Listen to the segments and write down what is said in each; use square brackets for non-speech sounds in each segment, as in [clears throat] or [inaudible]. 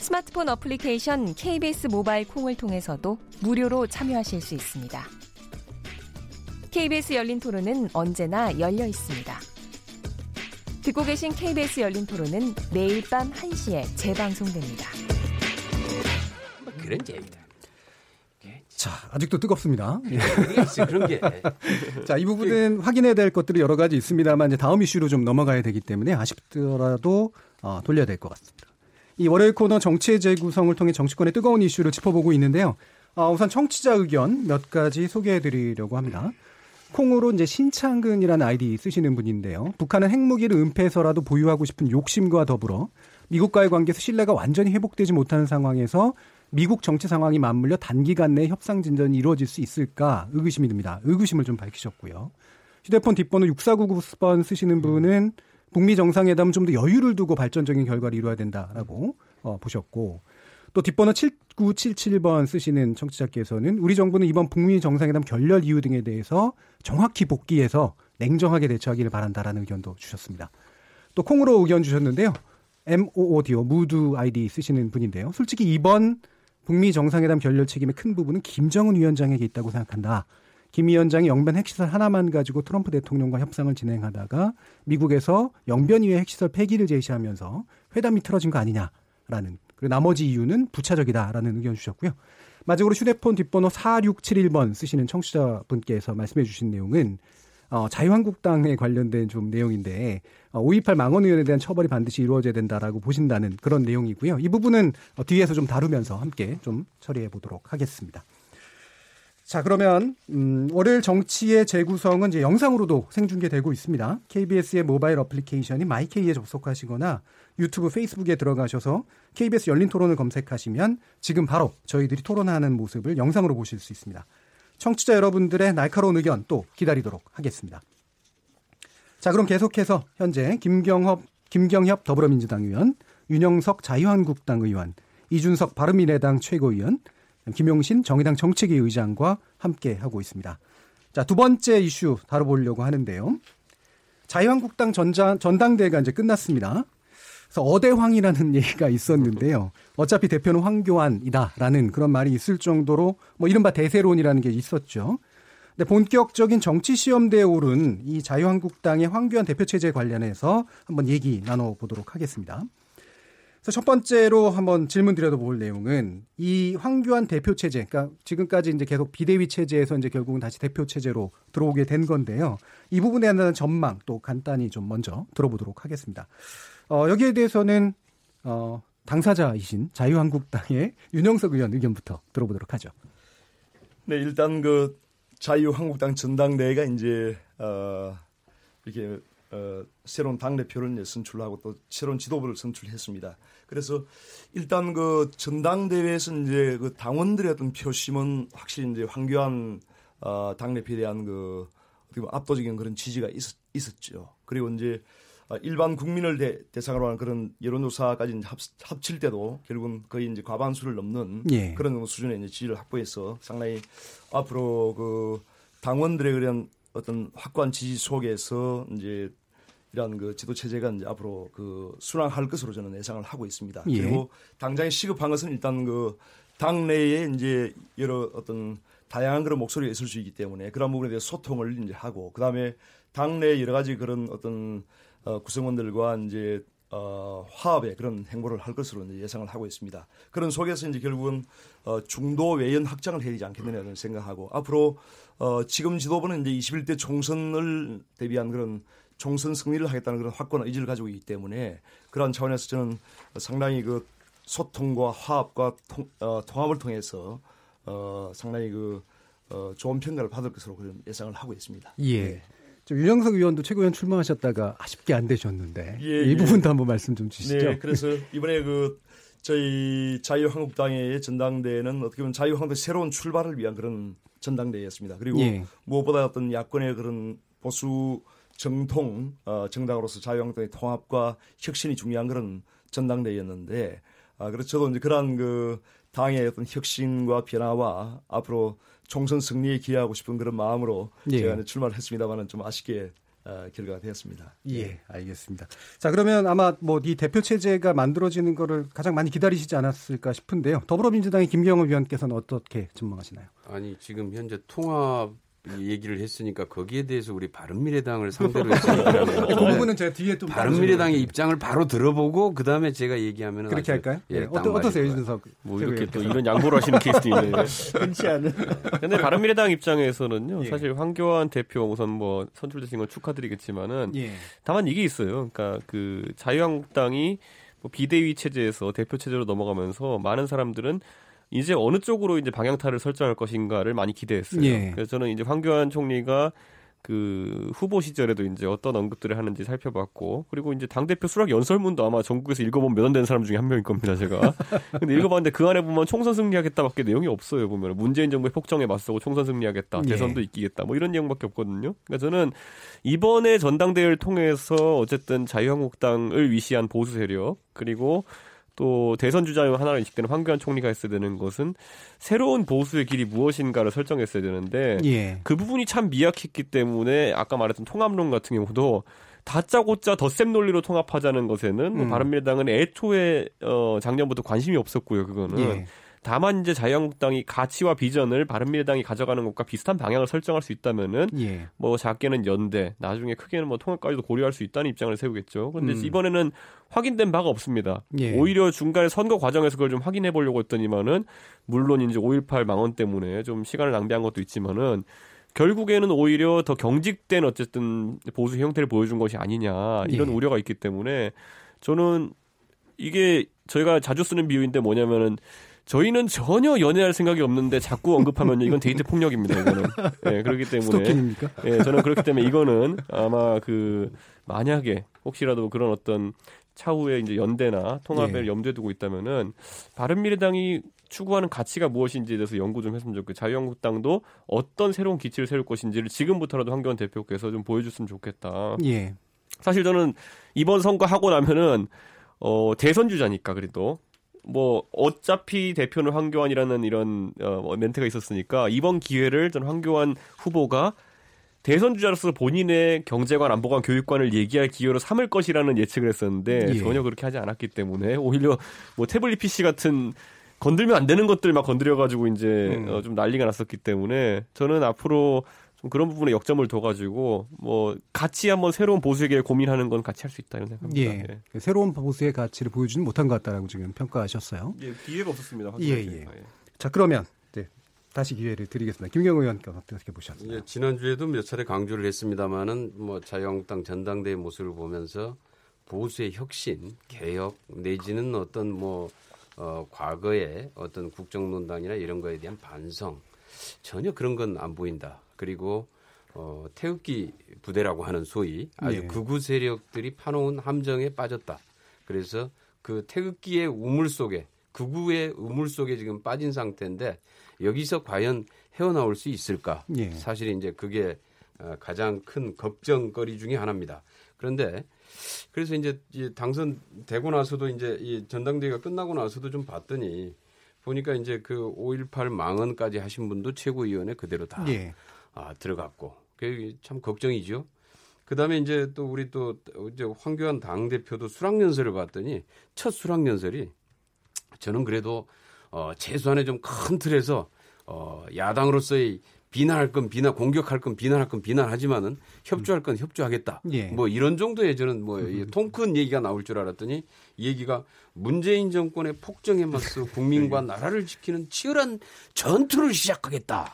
스마트폰 어플리케이션 KBS 모바일 콩을 통해서도 무료로 참여하실 수 있습니다. KBS 열린 토론은 언제나 열려 있습니다. 듣고 계신 KBS 열린 토론은 매일 밤 1시에 재방송됩니다. 뭐 그런 얘기다. 자, 아직도 뜨겁습니다. 예. 그런 게. [laughs] 자, 이 부분은 확인해야 될 것들이 여러 가지 있습니다만 이제 다음 이슈로 좀 넘어가야 되기 때문에 아쉽더라도 어, 돌려야 될 것 같습니다. 이 월요일 코너 정치의 재구성을 통해 정치권의 뜨거운 이슈를 짚어보고 있는데요. 어, 우선 청취자 의견 몇 가지 소개해 드리려고 합니다. 콩으로 이제 신창근이라는 아이디 쓰시는 분인데요. 북한은 핵무기를 은폐해서라도 보유하고 싶은 욕심과 더불어 미국과의 관계에서 신뢰가 완전히 회복되지 못하는 상황에서 미국 정치 상황이 맞물려 단기간 내에 협상 진전이 이루어질 수 있을까 의구심이 듭니다. 의구심을 좀 밝히셨고요. 휴대폰 뒷번호 6499번 쓰시는 분은 북미 정상회담은 좀 더 여유를 두고 발전적인 결과를 이루어야 된다라고 어, 보셨고 또 뒷번호 7977번 쓰시는 청취자께서는 우리 정부는 이번 북미 정상회담 결렬 이유 등에 대해서 정확히 복귀해서 냉정하게 대처하기를 바란다라는 의견도 주셨습니다. 또 콩으로 의견 주셨는데요. MOODO 무드 아이디 쓰시는 분인데요. 솔직히 이번 북미 정상회담 결렬 책임의 큰 부분은 김정은 위원장에게 있다고 생각한다. 김 위원장이 영변 핵시설 하나만 가지고 트럼프 대통령과 협상을 진행하다가 미국에서 영변위의 핵시설 폐기를 제시하면서 회담이 틀어진 거 아니냐라는 그리고 나머지 이유는 부차적이다라는 의견 주셨고요. 마지막으로 휴대폰 뒷번호 4671번 쓰시는 청취자분께서 말씀해 주신 내용은 어, 자유한국당에 관련된 좀 내용인데 어, 5.28 망원 의원에 대한 처벌이 반드시 이루어져야 된다라고 보신다는 그런 내용이고요. 이 부분은 어, 뒤에서 좀 다루면서 함께 좀 처리해 보도록 하겠습니다. 자, 그러면 음, 월요일 정치의 재구성은 이제 영상으로도 생중계되고 있습니다. KBS의 모바일 어플리케이션인 마이케이에 접속하시거나 유튜브, 페이스북에 들어가셔서 KBS 열린 토론을 검색하시면 지금 바로 저희들이 토론하는 모습을 영상으로 보실 수 있습니다. 청취자 여러분들의 날카로운 의견 또 기다리도록 하겠습니다. 자, 그럼 계속해서 현재 김경협, 김경협 더불어민주당 의원, 윤영석 자유한국당 의원, 이준석 바른미래당 최고위원, 김용신 정의당 정책위 의장과 함께 하고 있습니다. 자, 두 번째 이슈 다뤄보려고 하는데요. 자유한국당 전자, 전당대회가 이제 끝났습니다. 그래서 어대황이라는 [laughs] 얘기가 있었는데요. 어차피 대표는 황교안이다라는 그런 말이 있을 정도로 뭐 이른바 대세론이라는 게 있었죠. 근데 본격적인 정치 시험대에 오른 이 자유한국당의 황교안 대표 체제 관련해서 한번 얘기 나눠보도록 하겠습니다. 그래서 첫 번째로 한번 질문 드려볼 내용은 이 황교안 대표 체제, 그러니까 지금까지 이제 계속 비대위 체제에서 이제 결국은 다시 대표 체제로 들어오게 된 건데요. 이 부분에 대한 전망 또 간단히 좀 먼저 들어보도록 하겠습니다. 어, 여기에 대해서는 어, 당사자이신 자유한국당의 [laughs] 윤영석 의원 의견부터 들어보도록 하죠. 네, 일단 그 자유한국당 전당대회가 이제 어, 이렇게 어, 새로운 당대표를 선출하고 또 새로운 지도부를 선출했습니다. 그래서 일단 그 전당대회에서 이제 그 당원들의 어떤 표심은 확실히 이제 황교안 어, 당대표에 대한 그 어떻게 보면 압도적인 그런 지지가 있었, 있었죠. 그리고 이제 어, 일반 국민을 대, 상으로 하는 그런 여론조사까지 합, 합칠 때도 결국은 거의 이제 과반수를 넘는 예. 그런 수준의 이제 지지를 확보해서 상당히 앞으로 그 당원들의 그런 어떤 확고한 지지 속에서 이제 이러한 그 지도 체제가 이제 앞으로 그 순항할 것으로 저는 예상을 하고 있습니다. 예. 그리고 당장에 시급한 것은 일단 그 당내에 이제 여러 어떤 다양한 그런 목소리가 있을 수 있기 때문에 그런 부분에 대해서 소통을 이제 하고 그다음에 당내 여러 가지 그런 어떤 어, 구성원들과 이제 어, 화합의 그런 행보를 할 것으로 이제 예상을 하고 있습니다. 그런 속에서 이제 결국은 어, 중도 외연 확장을 해야 되지 않겠느냐는 생각하고 앞으로 어, 지금 지도부는 이제 21대 총선을 대비한 그런 총선 승리를 하겠다는 그런 확고한 의지를 가지고 있기 때문에 그러한 차원에서 저는 상당히 그 소통과 화합과 통, 어, 통합을 통해서 어, 상당히 그 어, 좋은 평가를 받을 것으로 그런 예상을 하고 있습니다. 예. 네. 유영석 의원도 최고위원 출마하셨다가 아쉽게 안 되셨는데 예, 이 예. 부분도 한번 말씀 좀 주시죠. 네, 그래서 이번에 그 저희 자유한국당의 전당대회는 어떻게 보면 자유한국당 새로운 출발을 위한 그런 전당대회였습니다. 그리고 예. 무엇보다 어떤 야권의 그런 보수 정통 어, 정당으로서 자유한국당의 통합과 혁신이 중요한 그런 전당대회였는데 아, 그래서 저도 이제 그러한 그 당의 어떤 혁신과 변화와 앞으로 총선 승리에 기여하고 싶은 그런 마음으로 예. 제가 이제 출마를 했습니다만은 좀 아쉽게 어, 결과가 되었습니다. 예, 알겠습니다. 자, 그러면 아마 뭐 이 대표 체제가 만들어지는 거를 가장 많이 기다리시지 않았을까 싶은데요. 더불어민주당의 김경호 위원께서는 어떻게 전망하시나요? 아니 지금 현재 통합 얘기를 했으니까 거기에 대해서 우리 바른미래당을 상대로 했으니까 [laughs] 그 부분은 제가 뒤에 또 바른미래당의 입장을 바로 들어보고 그 다음에 제가 얘기하면 그렇게 할까요? 예, 네. 어떠, 어떠세요, 이준석? 뭐 이렇게 또 이런 양보를 하시는 케이스도 있네요. [laughs] 흔치 않은. 근데 바른미래당 입장에서는요, 예. 사실 황교안 대표 우선 뭐 선출되신 걸 축하드리겠지만은 예. 다만 이게 있어요. 그러니까 그 자유한국당이 뭐 비대위 체제에서 대표 체제로 넘어가면서 많은 사람들은 이제 어느 쪽으로 이제 방향타를 설정할 것인가를 많이 기대했어요. 예. 그래서 저는 이제 황교안 총리가 그 후보 시절에도 이제 어떤 언급들을 하는지 살펴봤고 그리고 이제 당 대표 수락 연설문도 아마 전국에서 읽어본 몇 안 되는 사람 중에 한 명일 겁니다 제가. [laughs] 근데 읽어봤는데 그 안에 보면 총선 승리하겠다밖에 내용이 없어요 보면 문재인 정부의 폭정에 맞서고 총선 승리하겠다 예. 대선도 이기겠다 뭐 이런 내용밖에 없거든요. 그러니까 저는 이번에 전당대회를 통해서 어쨌든 자유한국당을 위시한 보수 세력 그리고 또 대선 주자 중 하나로 인식되는 황교안 총리가 했어야 되는 것은 새로운 보수의 길이 무엇인가를 설정했어야 되는데 예. 그 부분이 참 미약했기 때문에 아까 말했던 통합론 같은 경우도 다짜고짜 덧셈 논리로 통합하자는 것에는 뭐 음. 바른미래당은 애초에 어 작년부터 관심이 없었고요 그거는 예. 다만 이제 자유한국당이 가치와 비전을 바른미래당이 가져가는 것과 비슷한 방향을 설정할 수 있다면은 예. 뭐 작게는 연대, 나중에 크게는 뭐 통합까지도 고려할 수 있다는 입장을 세우겠죠. 그런데 음. 이번에는 확인된 바가 없습니다. 예. 오히려 중간에 선거 과정에서 그걸 좀 확인해 보려고 했더니만은 물론 이제 5.18 망언 때문에 좀 시간을 낭비한 것도 있지만은 결국에는 오히려 더 경직된 어쨌든 보수 형태를 보여준 것이 아니냐 이런 예. 우려가 있기 때문에 저는 이게 저희가 자주 쓰는 비유인데 뭐냐면은 저희는 전혀 연애할 생각이 없는데 자꾸 언급하면 이건 데이트 폭력입니다. 이거는 예, 그렇기 때문에 스토킹입니까? 예, 저는 그렇기 때문에 이거는 아마 그 만약에 혹시라도 그런 어떤 차후에 이제 연대나 통합을 예. 염두에 두고 있다면은 바른미래당이 추구하는 가치가 무엇인지에 대해서 연구 좀 했으면 좋겠고 자유한국당도 어떤 새로운 기치를 세울 것인지를 지금부터라도 황교안 대표께서 좀 보여줬으면 좋겠다. 예. 사실 저는 이번 선거 하고 나면은 어 대선 주자니까 그래도 뭐 어차피 대표는 황교안이라는 이런 어 멘트가 있었으니까 이번 기회를 전 황교안 후보가 대선 주자로서 본인의 경제관, 안보관, 교육관을 얘기할 기회로 삼을 것이라는 예측을 했었는데 예. 전혀 그렇게 하지 않았기 때문에 오히려 뭐 태블릿 PC 같은 건들면 안 되는 것들 막 건드려 가지고 이제 음. 어, 좀 난리가 났었기 때문에 저는 앞으로 좀 그런 부분에 역점을 둬가지고 뭐 같이 한번 새로운 보수에게 고민하는 건 같이 할 수 있다 이런 생각합니다. 예. 그 새로운 보수의 가치를 보여주지 못한 것 같다라고 지금 평가하셨어요. 예, 기회가 없었습니다. 예, 확실히. 예. 자, 그러면 네, 다시 기회를 드리겠습니다. 김경호 의원께서 어떻게 보셨나요? 예, 지난주에도 몇 차례 강조를 했습니다마는 뭐 자유한국당 전당대회 모습을 보면서 보수의 혁신, 개혁 내지는 어떤 뭐 어, 과거의 어떤 국정논단이나 이런 거에 대한 반성 전혀 그런 건 안 보인다. 그리고 어, 태극기 부대라고 하는 소위 아주 예. 극우 세력들이 파놓은 함정에 빠졌다. 그래서 그 태극기의 우물 속에 극우의 우물 속에 지금 빠진 상태인데 여기서 과연 헤어나올 수 있을까? 예. 사실 이제 그게 어, 가장 큰 걱정거리 중에 하나입니다. 그런데 그래서 이제 이 당선되고 나서도 이제 이 전당대회가 끝나고 나서도 좀 봤더니 보니까 이제 그 5.18 망언까지 하신 분도 최고위원회 그대로 다 예. 아, 들어갔고 그게 참 걱정이죠. 그다음에 이제 또 우리 또 이제 황교안 당 대표도 수락 연설을 봤더니 첫 수락 연설이 저는 그래도 어 최소한의 좀 큰 틀에서 어 야당으로서의 비난할 건 비난, 공격할 건 비난할 건 비난하지만은 협조할 건 협조하겠다. 예. 뭐 이런 정도의 저는 뭐 통큰 얘기가 나올 줄 알았더니 이 얘기가 문재인 정권의 폭정에 맞서 국민과 나라를 지키는 치열한 전투를 시작하겠다.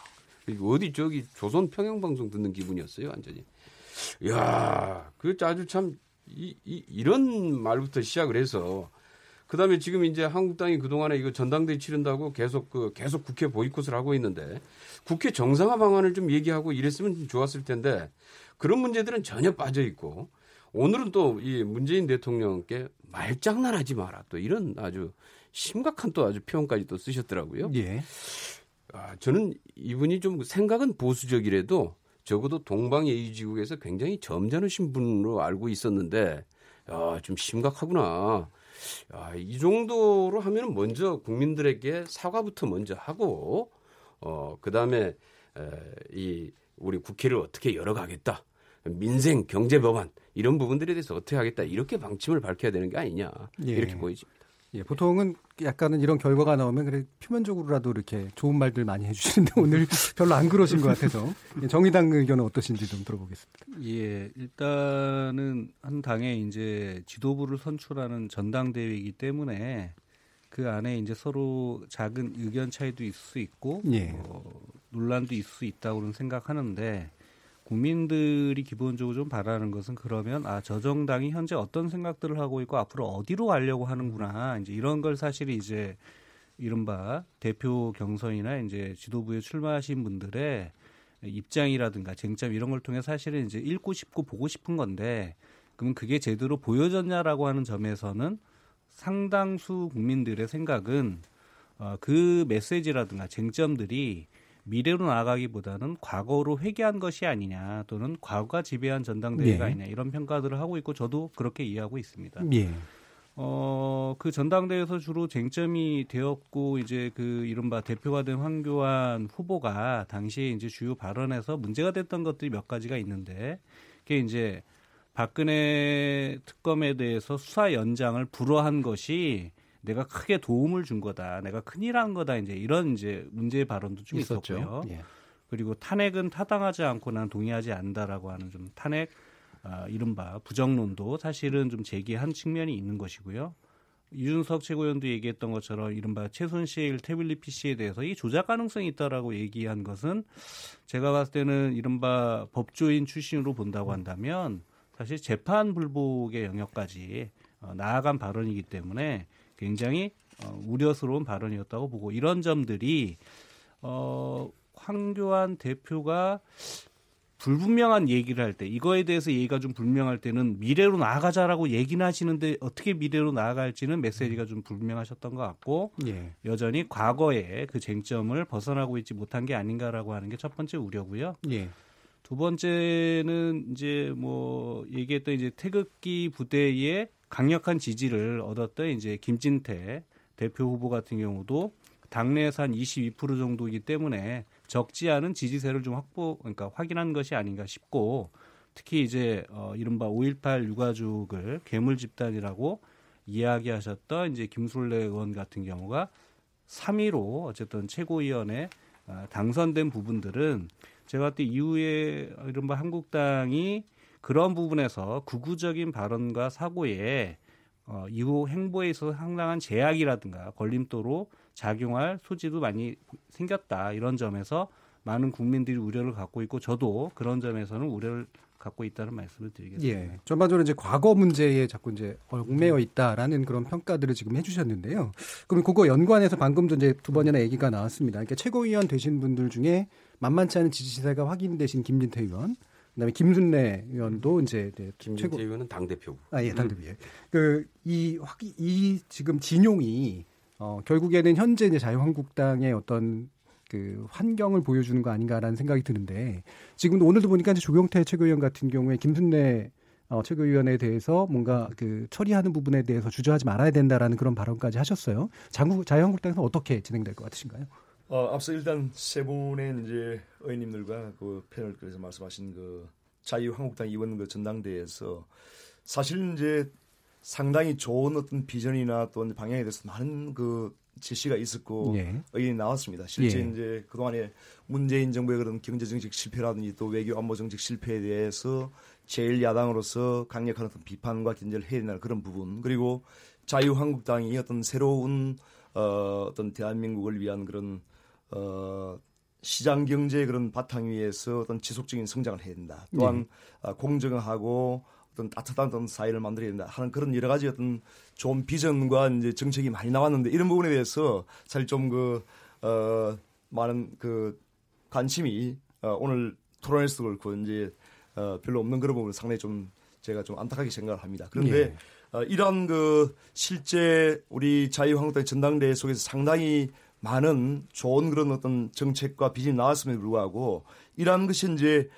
어디 저기 조선 평양 방송 듣는 기분이었어요, 완전히. 이야, 그 아주 참 이, 이, 이런 말부터 시작을 해서 그 다음에 지금 이제 한국당이 그동안에 이거 전당대회 치른다고 계속 그 계속 국회 보이콧을 하고 있는데 국회 정상화 방안을 좀 얘기하고 이랬으면 좋았을 텐데 그런 문제들은 전혀 빠져 있고 오늘은 또 이 문재인 대통령께 말장난하지 마라 또 이런 아주 심각한 또 아주 표현까지 또 쓰셨더라고요. 예. 아, 저는 이분이 좀 생각은 보수적이라도 적어도 동방예의지국에서 굉장히 점잖으신 분으로 알고 있었는데 야, 좀 심각하구나. 야, 이 정도로 하면 먼저 국민들에게 사과부터 먼저 하고 어, 그다음에 에, 이 우리 국회를 어떻게 열어가겠다. 민생, 경제 법안 이런 부분들에 대해서 어떻게 하겠다 이렇게 방침을 밝혀야 되는 게 아니냐 예. 이렇게 보이집니다. 예, 보통은 약간은 이런 결과가 나오면 그래 표면적으로라도 이렇게 좋은 말들 많이 해주시는데 [laughs] 오늘 별로 안 그러신 것 같아서 예, 정의당 의견은 어떠신지 좀 들어보겠습니다. 예, 일단은 한 당의 이제 지도부를 선출하는 전당대회이기 때문에 그 안에 이제 서로 작은 의견 차이도 있을 수 있고 예. 어, 논란도 있을 수 있다고는 생각하는데 국민들이 기본적으로 좀 바라는 것은 그러면 아 저 정당이 현재 어떤 생각들을 하고 있고 앞으로 어디로 가려고 하는구나. 이제 이런 걸 사실 이제 이른바 대표 경선이나 이제 지도부에 출마하신 분들의 입장이라든가 쟁점 이런 걸 통해 사실은 이제 읽고 싶고 보고 싶은 건데 그러면 그게 제대로 보여졌냐라고 하는 점에서는 상당수 국민들의 생각은 어, 그 메시지라든가 쟁점들이 미래로 나아가기보다는 과거로 회귀한 것이 아니냐 또는 과거가 지배한 전당대회가 예. 아니냐 이런 평가들을 하고 있고 저도 그렇게 이해하고 있습니다. 예. 어, 그 전당대회에서 주로 쟁점이 되었고 이제 그 이른바 대표가 된 황교안 후보가 당시에 이제 주요 발언에서 문제가 됐던 것들이 몇 가지가 있는데 그게 이제 박근혜 특검에 대해서 수사 연장을 불허한 것이 내가 크게 도움을 준 거다. 내가 큰일 한 거다. 이제 이런 이제 문제의 발언도 좀 있었고요. 예. 그리고 탄핵은 타당하지 않고 난 동의하지 않는다라고 하는 좀 탄핵 아, 이른바 부정론도 사실은 좀 제기한 측면이 있는 것이고요. 이준석 최고위원도 얘기했던 것처럼 이른바 최순실 태블릿 PC에 대해서 이 조작 가능성이 있다라고 얘기한 것은 제가 봤을 때는 이른바 법조인 출신으로 본다고 한다면 사실 재판 불복의 영역까지 어, 나아간 발언이기 때문에 굉장히 어, 우려스러운 발언이었다고 보고 이런 점들이 어, 황교안 대표가 불분명한 얘기를 할 때 이거에 대해서 얘기가 좀 불명할 때는 미래로 나아가자라고 얘기는 하시는데 어떻게 미래로 나아갈지는 메시지가 좀 불명하셨던 것 같고 예. 여전히 과거에 그 쟁점을 벗어나고 있지 못한 게 아닌가라고 하는 게 첫 번째 우려고요. 예. 두 번째는 이제 뭐 얘기했던 이제 태극기 부대의 강력한 지지를 얻었던 이제 김진태 대표 후보 같은 경우도 당내에서 한 22% 정도이기 때문에 적지 않은 지지세를 좀 확보 그러니까 확인한 것이 아닌가 싶고 특히 이제 어 이른바 5.18 유가족을 괴물 집단이라고 이야기하셨던 이제 김술래 의원 같은 경우가 3위로 어쨌든 최고위원회 어, 당선된 부분들은 제가 그때 이후에 이른바 한국당이 그런 부분에서 극우적인 발언과 사고에 어, 이후 행보에 있어서 상당한 제약이라든가 걸림돌로 작용할 소지도 많이 생겼다. 이런 점에서 많은 국민들이 우려를 갖고 있고 저도 그런 점에서는 우려를 갖고 있다는 말씀을 드리겠습니다. 예. 전반적으로 이제 과거 문제에 자꾸 이제 얽매여 있다라는 그런 평가들을 지금 해주셨는데요. 그럼 그거 연관해서 방금도 이제 두 번이나 얘기가 나왔습니다. 그러니까 최고위원 되신 분들 중에 만만치 않은 지지세가 확인되신 김진태 의원, 그다음에 김순례 의원도 이제 네, 최고 의원은 당 대표. 아, 예, 당 대표예. 그이 이 지금 진용이 어 결국에는 현재 이제 자유한국당의 어떤 그 환경을 보여주는 거 아닌가라는 생각이 드는데 지금도 오늘도 보니까 이제 조경태 최고위원 같은 경우에 김순례 어, 최고위원에 대해서 뭔가 그 처리하는 부분에 대해서 주저하지 말아야 된다라는 그런 발언까지 하셨어요. 장국 자유한국당에서 어떻게 진행될 것 같으신가요? 어, 앞서 일단 세 분의 이제 의원님들과 그 패널께서 말씀하신 그 자유한국당 의원 그 전당대회에서 사실 이제 상당히 좋은 어떤 비전이나 또 방향에 대해서 많은 그 제시가 있었고 예. 의견이 나왔습니다. 실제 예. 이제 그동안에 문재인 정부의 그런 경제 정책 실패라든지 또 외교 안보 정책 실패에 대해서 제일 야당으로서 강력한 어떤 비판과 견제를 해야 된다는 그런 부분 그리고 자유한국당이 어떤 새로운 어, 어떤 대한민국을 위한 그런 어, 시장 경제의 그런 바탕 위에서 어떤 지속적인 성장을 해야 된다. 또한 아, 공정하고 어떤 따뜻한 어떤 사회를 만들어야 된다 하는 그런 여러 가지 어떤 좋은 비전과 이제 정책이 많이 나왔는데 이런 부분에 대해서 사실 좀그 어, 많은 그 관심이 어, 오늘 토론에서도 그렇고 이제 어, 별로 없는 그런 부분을 상당히 좀 제가 좀 안타깝게 생각을 합니다. 그런데 예. 어, 이런 그 실제 우리 자유한국당 전당대회 속에서 상당히 많은 좋은 그런 어떤 정책과 비전이 나왔음에도 불구하고 이러한 것이 이제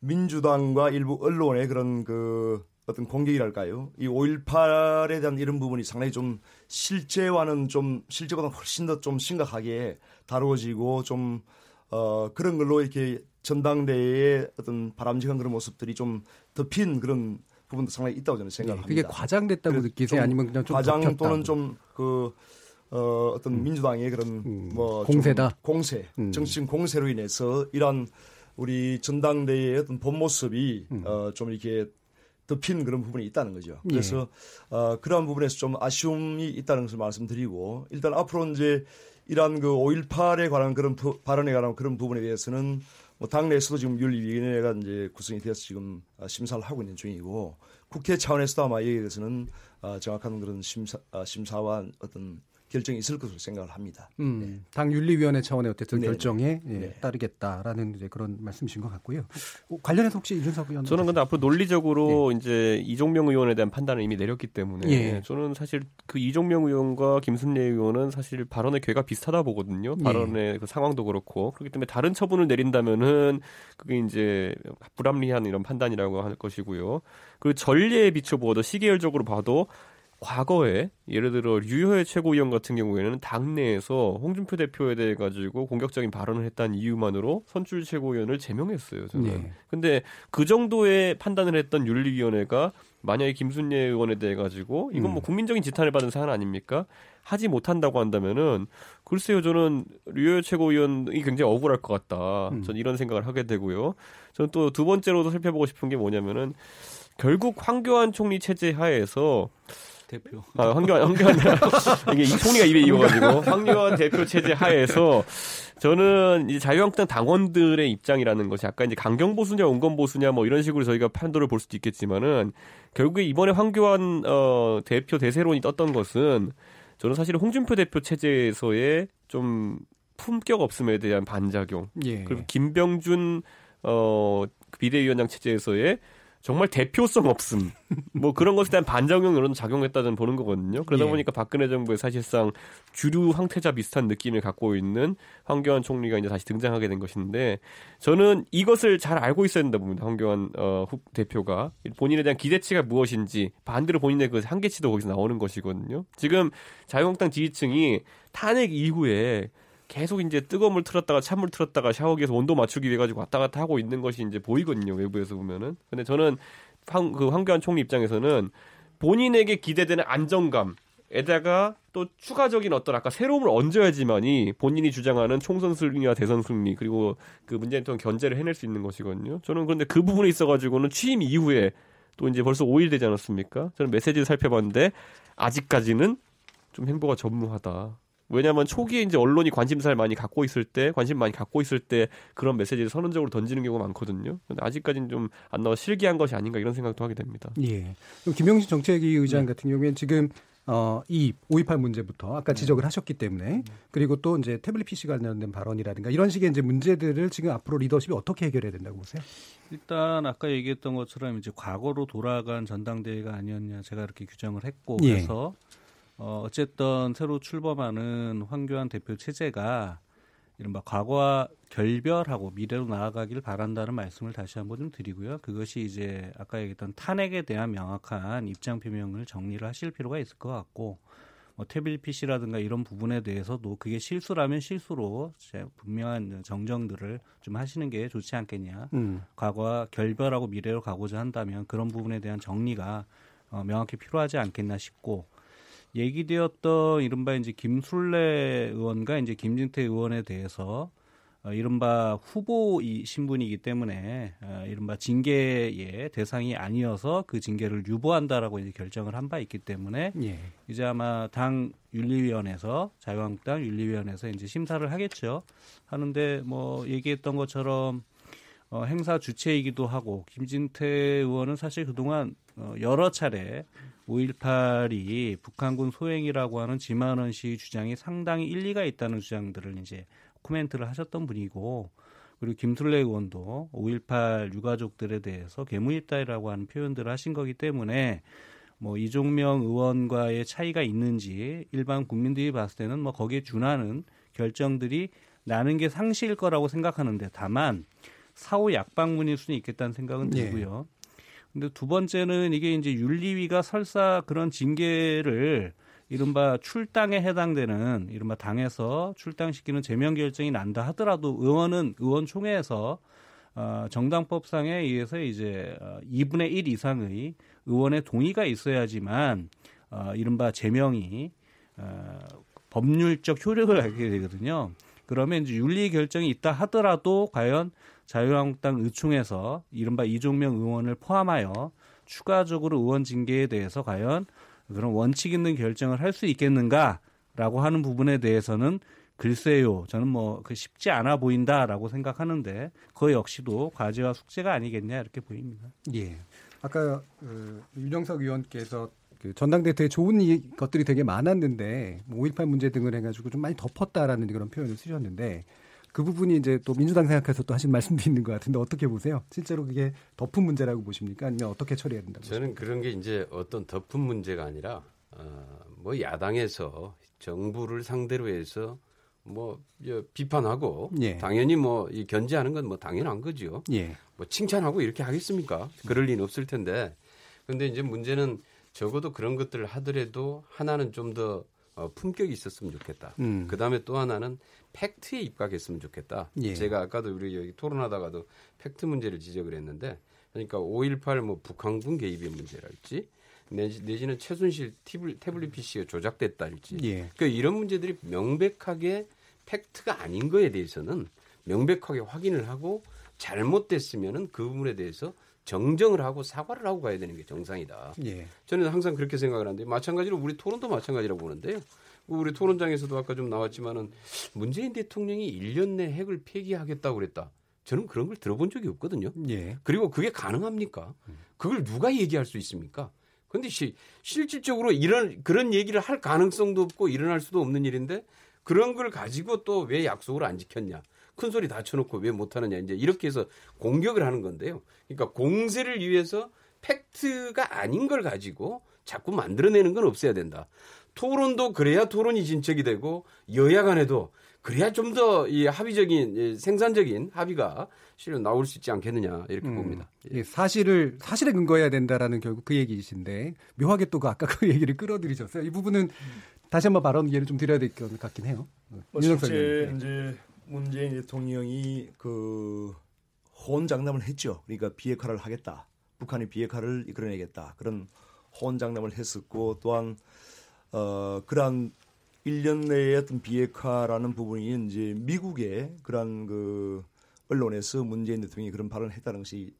민주당과 일부 언론의 그런 그 어떤 공격이랄까요? 이 5.18에 대한 이런 부분이 상당히 좀 실제와는 좀 실제보다 훨씬 더 좀 심각하게 다루어지고 좀 어, 그런 걸로 이렇게 전당대회의 어떤 바람직한 그런 모습들이 좀 덮인 그런 부분도 상당히 있다고 저는 네, 생각합니다. 그게 과장됐다고 느끼세요? 아니면 그냥 좀 과장 덮였다? 또는 좀그 어, 어떤 민주당의 그런 음, 뭐좀 공세다? 공세, 음. 정치적 공세로 인해서 이런 우리 전당대회의 어떤 본 모습이 음. 어, 좀 이렇게 덮인 그런 부분이 있다는 거죠. 예. 그래서 어, 그러한 부분에서 좀 아쉬움이 있다는 것을 말씀드리고 일단 앞으로 이제 이러한 그 5.18에 관한 그런 부- 발언에 관한 그런 부분에 대해서는 뭐 당내에서도 지금 윤리위원회가 이제 구성이 되어서 지금 아, 심사를 하고 있는 중이고 국회 차원에서도 아마 이에 대해서는 아, 정확한 그런 심사, 아, 심사와 어떤 결정이 있을 것으로 생각을 합니다. 음, 당 윤리위원회 차원의 어쨌든 네, 결정에 예, 네. 따르겠다라는 이제 그런 말씀이신 것 같고요. 어, 관련해서 혹시 이준석 의원 저는 근데 앞으로 논리적으로 이제 이종명 의원에 대한 판단을 이미 내렸기 때문에 예. 저는 사실 그 이종명 의원과 김순례 의원은 사실 발언의 괴가 비슷하다 보거든요. 예. 발언의 그 상황도 그렇고 그렇기 때문에 다른 처분을 내린다면은 그게 이제 불합리한 이런 판단이라고 할 것이고요. 그리고 전례에 비춰보아도 시계열적으로 봐도 과거에 예를 들어 류효의 최고위원 같은 경우에는 당내에서 홍준표 대표에 대해 가지고 공격적인 발언을 했다는 이유만으로 선출 최고위원을 제명했어요. 저는. 예. 근데 그 정도의 판단을 했던 윤리위원회가 만약에 김순례 의원에 대해 가지고 이건 뭐 음. 국민적인 지탄을 받은 사안 아닙니까? 하지 못한다고 한다면은 글쎄요 저는 류효 최고위원이 굉장히 억울할 것 같다. 음. 저는 이런 생각을 하게 되고요. 저는 또 두 번째로도 살펴보고 싶은 게 뭐냐면은 결국 황교안 총리 체제 하에서 대표. 아, 황교안, 황교안, [laughs] 이게 이 총리가 입에 이어가지고, 황교안 대표 체제 하에서, 저는 이제 자유한국당 당원들의 입장이라는 것이 아까 이제 강경보수냐, 온건보수냐, 뭐 이런 식으로 저희가 판도를 볼 수도 있겠지만은, 결국에 이번에 황교안, 어, 대표 대세론이 떴던 것은, 저는 사실 홍준표 대표 체제에서의 좀 품격 없음에 대한 반작용, 예. 그리고 김병준, 어, 비대위원장 체제에서의 정말 대표성 없음. 뭐 그런 것에 대한 반작용 이런 작용했다는 보는 거거든요. 그러다 예. 보니까 박근혜 정부에 사실상 주류 황태자 비슷한 느낌을 갖고 있는 황교안 총리가 이제 다시 등장하게 된 것인데 저는 이것을 잘 알고 있어야 된다 봅니다. 황교안 어, 후 대표가 본인에 대한 기대치가 무엇인지 반대로 본인의 그 한계치도 거기서 나오는 것이거든요. 지금 자유한국당 지지층이 탄핵 이후에 계속 이제 뜨거운 물 틀었다가 찬물 틀었다가 샤워기에서 온도 맞추기 위해 가지고 왔다 갔다 하고 있는 것이 이제 보이거든요 외부에서 보면은. 근데 저는 황, 그 황교안 총리 입장에서는 본인에게 기대되는 안정감에다가 또 추가적인 어떤 아까 새로움을 얹어야지만이 본인이 주장하는 총선 승리와 대선 승리 그리고 그 문재인 대통령 견제를 해낼 수 있는 것이거든요. 저는 그런데 그 부분에 있어 가지고는 취임 이후에 또 이제 벌써 5일 되지 않았습니까? 저는 메시지를 살펴봤는데 아직까지는 좀 행보가 전무하다 왜냐하면 초기에 이제 언론이 관심사를 많이 갖고 있을 때, 관심 많이 갖고 있을 때 그런 메시지를 선언적으로 던지는 경우가 많거든요. 근데 아직까지는 좀 안 나와 실기한 것이 아닌가 이런 생각도 하게 됩니다. 예. 그럼 김영신 정책위 네. 의장 같은 경우에는 지금 어, 이5.18 문제부터 아까 네. 지적을 하셨기 때문에 그리고 또 이제 태블릿 PC 관련된 발언이라든가 이런 식의 이제 문제들을 지금 앞으로 리더십이 어떻게 해결해야 된다고 보세요? 일단 아까 얘기했던 것처럼 이제 과거로 돌아간 전당대회가 아니었냐 제가 이렇게 규정을 했고 예. 그래서 어 어쨌든 새로 출범하는 황교안 대표 체제가 이른바 과거와 결별하고 미래로 나아가길 바란다는 말씀을 다시 한번 좀 드리고요. 그것이 이제 아까 얘기했던 탄핵에 대한 명확한 입장 표명을 정리를 하실 필요가 있을 것 같고 뭐 태블릿 PC라든가 이런 부분에 대해서도 그게 실수라면 실수로 분명한 정정들을 좀 하시는 게 좋지 않겠냐. 음. 과거와 결별하고 미래로 가고자 한다면 그런 부분에 대한 정리가 어, 명확히 필요하지 않겠나 싶고 얘기되었던 이른바 이제 김술래 의원과 이제 김진태 의원에 대해서 어, 이른바 후보 이 신분이기 때문에 어, 이른바 징계의 대상이 아니어서 그 징계를 유보한다라고 이제 결정을 한 바 있기 때문에 예. 이제 아마 당 윤리위원회에서 자유한국당 윤리위원회에서 이제 심사를 하겠죠. 하는데 뭐 얘기했던 것처럼 어, 행사 주체이기도 하고 김진태 의원은 사실 그동안 어, 여러 차례 5.18이 북한군 소행이라고 하는 지만원 씨 주장이 상당히 일리가 있다는 주장들을 이제 코멘트를 하셨던 분이고 그리고 김술래 의원도 5.18 유가족들에 대해서 개무입다이라고 하는 표현들을 하신 거기 때문에 뭐 이종명 의원과의 차이가 있는지 일반 국민들이 봤을 때는 뭐 거기에 준하는 결정들이 나는 게 상시일 거라고 생각하는데 다만 사후 약방문일 수는 있겠다는 생각은 예. 들고요. 근데 두 번째는 이게 이제 윤리위가 설사 그런 징계를 이른바 출당에 해당되는 이른바 당에서 출당시키는 제명 결정이 난다 하더라도 의원은 의원총회에서 어, 정당법상에 의해서 이제 어, 2분의 1 이상의 의원의 동의가 있어야지만 어, 이른바 제명이 어, 법률적 효력을 하게 되거든요. 그러면 이제 윤리 결정이 있다 하더라도 과연 자유한국당 의총에서 이른바 이종명 의원을 포함하여 추가적으로 의원 징계에 대해서 과연 그런 원칙 있는 결정을 할 수 있겠는가라고 하는 부분에 대해서는 글쎄요, 저는 뭐 그 쉽지 않아 보인다라고 생각하는데 그 역시도 과제와 숙제가 아니겠냐 이렇게 보입니다. 예. 아까 그 윤영석 의원께서 그 전당대회 때 좋은 이, 것들이 되게 많았는데 뭐 5.18 문제 등을 해가지고 좀 많이 덮었다라는 그런 표현을 쓰셨는데 그 부분이 이제 또 민주당 생각해서 또 하신 말씀도 있는 것 같은데 어떻게 보세요? 실제로 그게 덮은 문제라고 보십니까? 아니면 어떻게 처리해야 된다고 저는 그런 게 이제 어떤 덮은 문제가 아니라 어, 뭐 야당에서 정부를 상대로 해서 뭐 저, 비판하고 예. 당연히 뭐 이 견제하는 건 뭐 당연한 거죠. 예. 뭐 칭찬하고 이렇게 하겠습니까? 그럴 리는 없을 텐데. 근데 이제 문제는 적어도 그런 것들을 하더라도 하나는 좀더 어, 품격이 있었으면 좋겠다. 음. 그 다음에 또 하나는 팩트에 입각했으면 좋겠다. 예. 제가 아까도 우리 여기 토론하다가도 팩트 문제를 지적을 했는데, 그러니까 5.18뭐 북한군 개입의 문제랄지, 내지, 내지는 최순실 태블, 태블릿 PC가 조작됐다랄지, 예. 그 이런 문제들이 명백하게 팩트가 아닌 거에 대해서는 명백하게 확인을 하고 잘못됐으면은 그 부분에 대해서 정정을 하고 사과를 하고 가야 되는 게 정상이다. 예. 저는 항상 그렇게 생각을 하는데 마찬가지로 우리 토론도 마찬가지라고 보는데요. 우리 토론장에서도 아까 좀 나왔지만은 문재인 대통령이 1년 내 핵을 폐기하겠다고 그랬다. 저는 그런 걸 들어본 적이 없거든요. 예. 그리고 그게 가능합니까? 그걸 누가 얘기할 수 있습니까? 근데 시, 실질적으로 이런 그런 얘기를 할 가능성도 없고 일어날 수도 없는 일인데 그런 걸 가지고 또 왜 약속을 안 지켰냐? 큰 소리 다 쳐놓고 왜 못하느냐? 이제 이렇게 해서 공격을 하는 건데요. 그러니까 공세를 위해서 팩트가 아닌 걸 가지고 자꾸 만들어내는 건 없어야 된다. 토론도 그래야 토론이 진척이 되고 여야 간에도 그래야 좀 더 이 합의적인 이 생산적인 합의가 실은 나올 수 있지 않겠느냐 이렇게 음. 봅니다. 예, 사실을 사실에 근거해야 된다라는 결국 그 얘기이신데 묘하게 또 그 아까 그 얘기를 끌어들이셨어요. 이 부분은 다시 한번 발언 기회를 좀 드려야 될 것 같긴 해요. 뭐 실제 의원님. 이제 문재인 대통령이 그 호언장담을 했죠. 그러니까 비핵화를 하겠다. 북한이 비핵화를 이끌어내겠다. 그런 호언장담을 했었고 또한 어 그러한 1년 내에 어떤 비핵화라는 부분이 이제 미국의 그러한 그 언론에서 문재인 대통령이 그런 발언을 했다는 것이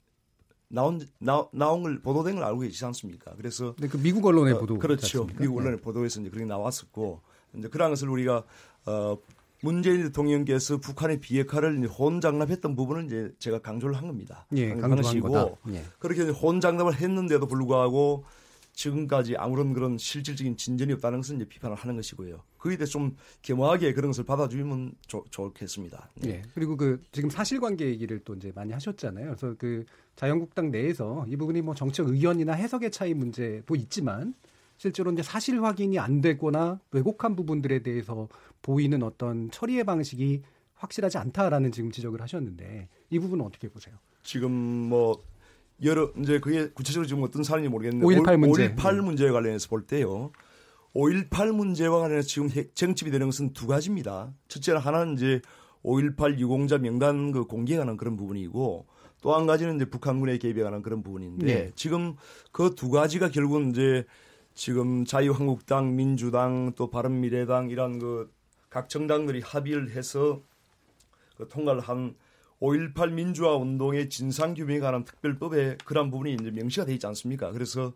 나온 나, 나온 걸 보도된 걸 알고 계시지 않습니까? 그래서 근데 그 미국 언론의 어, 보도 그렇죠. 미국 언론의 보도에서 이제 그렇게 나왔었고 이제 그런 것을 우리가 어 문재인 대통령께서 북한의 비핵화를 혼장납했던 부분은 이제 제가 강조를 한 겁니다. 예, 강조한 거다. 예. 그렇게 혼장납을 했는데도 불구하고 지금까지 아무런 그런 실질적인 진전이 없다는 것은 이제 비판을 하는 것이고요. 그에 대해 좀 겸허하게 그런 것을 받아주면 좋, 좋겠습니다. 네. 예. 그리고 그 지금 사실관계 얘기를 또 이제 많이 하셨잖아요. 그래서 그 자유한국당 내에서 이 부분이 뭐 정책 의견이나 해석의 차이 문제도 있지만 실제로 이제 사실 확인이 안 되거나 왜곡한 부분들에 대해서 보이는 어떤 처리의 방식이 확실하지 않다라는 지금 지적을 하셨는데 이 부분은 어떻게 보세요? 지금 뭐 여러 이제 그게 구체적으로 지금 어떤 사안인지 모르겠는데 5.18 문제. 5.18 네. 문제에 관련해서 볼 때요. 5.18 문제와 관련해서 지금 해- 쟁점이 되는 것은 두 가지입니다. 첫째는 하나는 이제 5.18 유공자 명단 그 공개에 관한 그런 부분이고 또 한 가지는 이제 북한군의 개입에 관한 그런 부분인데 네. 지금 그 두 가지가 결국은 이제 지금 자유한국당, 민주당 또 바른미래당 이런 그 각 정당들이 합의를 해서 그 통과를 한 5.18 민주화 운동의 진상 규명에 관한 특별법에 그러한 부분이 이제 명시가 돼 있지 않습니까? 그래서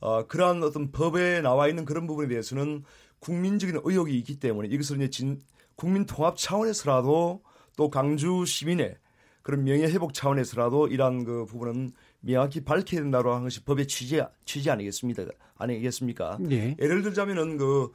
어, 그러한 어떤 법에 나와 있는 그런 부분에 대해서는 국민적인 의혹이 있기 때문에 이것을 이제 진, 국민 통합 차원에서라도 또 강주 시민의 그런 명예 회복 차원에서라도 이러한 그 부분은 명확히 밝혀야 된다고 하는 것이 법의 취지 취지 아니겠습니까? 아니겠습니까? 예. 예를 들자면은 그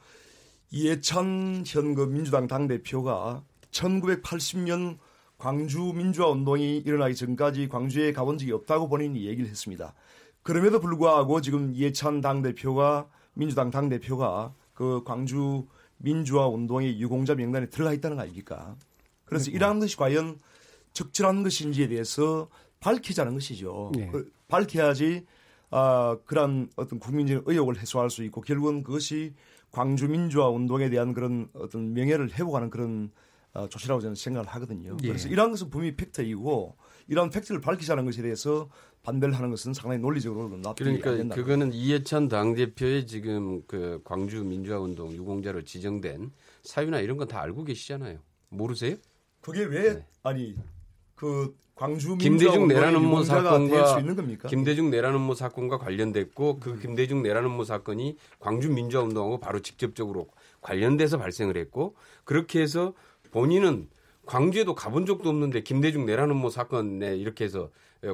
이해찬 현 그 민주당 당 대표가 1980년 광주 민주화 운동이 일어나기 전까지 광주에 가본 적이 없다고 본인이 얘기를 했습니다. 그럼에도 불구하고 지금 이해찬 당 대표가 민주당 당 대표가 그 광주 민주화 운동의 유공자 명단에 들어가 있다는 거 아닙니까? 그래서 이러한 것이 과연 적절한 것인지에 대해서 밝히자는 것이죠. 네. 그 밝혀야지 아, 그런 어떤 국민적인 의혹을 해소할 수 있고 결국은 그것이 광주 민주화 운동에 대한 그런 어떤 명예를 회복하는 그런 어, 조치라고 저는 생각을 하거든요. 예. 그래서 이러한 것은 분명히 팩트이고 이러한 팩트를 밝히자는 것에 대해서 반대를 하는 것은 상당히 논리적으로 납득이 안 그러니까 된다. 그거는 이해찬 당 대표의 지금 그 광주 민주화 운동 유공자로 지정된 사유나 이런 건 다 알고 계시잖아요. 모르세요? 그게 왜 네. 아니 그 광주 김대중 민주화 내라는 모 운동의 유공자가 될수 사건과? 김대중 내라는 모 사건과 관련됐고 그 김대중 내라는 모 사건이 광주 민주화 운동하고 바로 직접적으로 관련돼서 발생을 했고 그렇게 해서 본인은 광주에도 가본 적도 없는데 김대중 내라는 모 사건에 이렇게 해서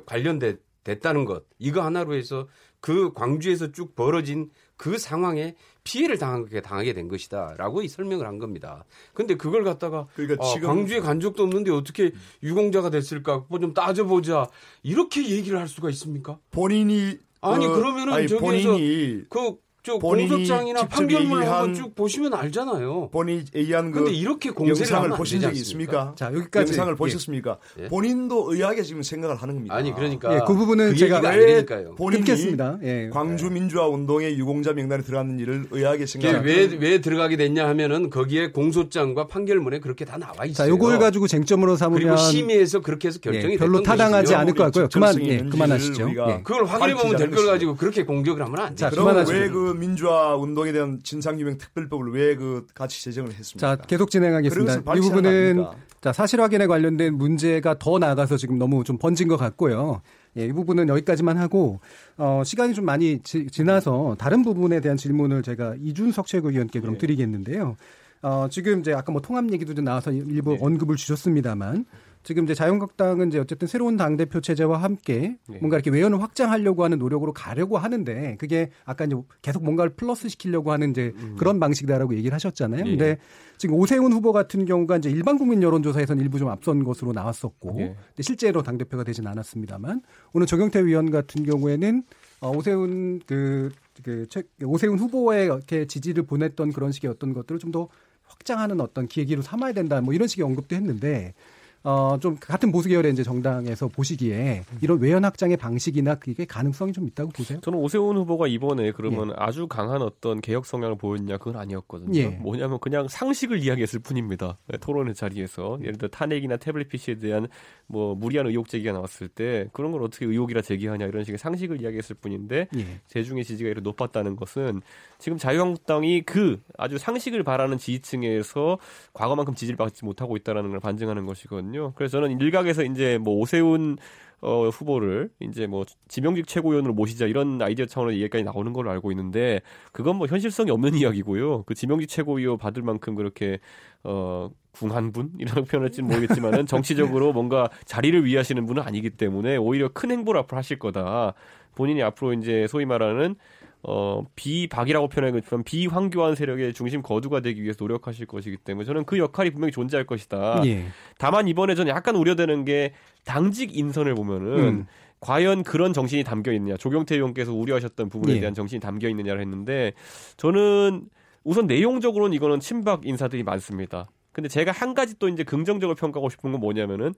관련됐 됐다는 것 이거 하나로 해서 그 광주에서 쭉 벌어진 그 상황에 피해를 당하게 당하게 된 것이다라고 이 설명을 한 겁니다. 근데 그걸 갖다가 그러니까 아, 광주에 간 적도 없는데 어떻게 유공자가 됐을까? 뭐 좀 따져보자. 이렇게 얘기를 할 수가 있습니까? 본인이 아니, 어, 그러면은 아니, 저기에서 본인이 그 저 공소장이나 얘기한- 한번 쭉 보시면 알잖아요. 본인이 얘기한 그 근데 이렇게 영상을 보신 적이? 있습니까? 자, 여기까지. 영상을 예. 보셨습니까? 예. 본인도 의아하게 지금 생각을 하는 겁니다. 아니 그러니까 예, 그 부분은 그 제가 왜. 본인이 끊겠습니다. 예. 광주 민주화 운동의 유공자 명단에 들어가는 일을 의아하게 이게 생각하는 왜, 왜 들어가게 됐냐 하면은 거기에 공소장과 판결문에 그렇게 다 나와 있어요. 자, 요걸 가지고 쟁점으로 삼으면 그리고 심의해서 그렇게 해서 결정이 예, 별로 됐던 타당하지. 않을 것 같고요. 그만 적절성이 예, 그만하시죠. 예. 그걸 확인해 보면 될 걸. 가지고 그렇게 공격을 하면 안 자, 되죠. 그럼 그만하시죠. 왜그 민주화 운동에 대한 진상규명 특별법을 왜 그 같이 제정을 했습니까? 자, 계속 진행하겠습니다. 이 부분은? 자, 사실 확인에 관련된 문제가 더 나가서 지금 너무 좀 번진 것 같고요. 예, 이 부분은 여기까지만 하고 어, 시간이 좀 많이 지, 지나서 다른 부분에 대한 질문을 제가 이준석 최고위원께 그럼 드리겠는데요. 어, 지금 이제 아까 뭐 통합 얘기도 좀 나와서 일부 언급을 주셨습니다만 지금 이제 자유한국당은 이제 어쨌든 새로운 당 대표 체제와 함께 뭔가 이렇게 외연을 확장하려고 하는 노력으로 가려고 하는데 그게 아까 이제 계속 뭔가를 플러스 시키려고 하는 이제 그런 방식이다라고 얘기를 하셨잖아요. 근데 지금 오세훈 후보 같은 경우가 이제 일반 국민 여론조사에서는 일부 좀 앞선 것으로 나왔었고 예. 근데 실제로 당 대표가 되진 않았습니다만 오늘 정영태 위원 같은 경우에는 어, 오세훈 그, 그 최- 오세훈 후보의 이렇게 지지를 보냈던 그런 식의 어떤 것들을 좀 더 확장하는 어떤 계기로 삼아야 된다 뭐 이런 식의 언급도 했는데 어, 좀 같은 보수 계열의 이제 정당에서 보시기에 이런 외연 확장의 방식이나 그게 가능성이 좀 있다고 보세요? 저는 오세훈 후보가 이번에 그러면 아주 강한 어떤 개혁 성향을 보였냐 그건 아니었거든요. 예. 뭐냐면 그냥 상식을 이야기했을 뿐입니다. 네, 토론의 자리에서 예를 들어 탄핵이나 태블릿 PC에 대한 뭐 무리한 의혹 제기가 나왔을 때 그런 걸 어떻게 의혹이라 제기하냐 이런 식의 상식을 이야기했을 뿐인데 예. 대중의 지지가 이렇게 높았다는 것은 지금 자유한국당이 그 아주 상식을 바라는 지지층에서 과거만큼 지지를 받지 못하고 있다는 걸 반증하는 것이거든요. 그래서 저는 일각에서 이제 뭐 오세훈 어, 후보를 이제 뭐 지명직 최고위원으로 모시자 이런 아이디어 차원의 얘기까지 나오는 걸로 알고 있는데 그건 뭐 현실성이 없는 [laughs] 이야기고요. 그 지명직 최고위원 받을 만큼 그렇게 어 궁한 분 이런 표현을지는 모르겠지만은 정치적으로 뭔가 자리를 위하시는 분은 아니기 때문에 오히려 큰 행보를 앞으로 하실 거다. 본인이 앞으로 이제 소위 말하는 어 비박이라고 표현하겠지만 비황교한 세력의 중심 거두가 되기 위해서 노력하실 것이기 때문에 저는 그 역할이 분명히 존재할 것이다. 예. 다만 이번에 저는 약간 우려되는 게 당직 인선을 보면은 음. 과연 그런 정신이 담겨 있느냐. 조경태 의원께서 우려하셨던 부분에 예. 대한 정신이 담겨 있느냐를 했는데 저는 우선 내용적으로는 이거는 친박 인사들이 많습니다. 근데 제가 한 가지 또 이제 긍정적으로 평가하고 싶은 건 뭐냐면은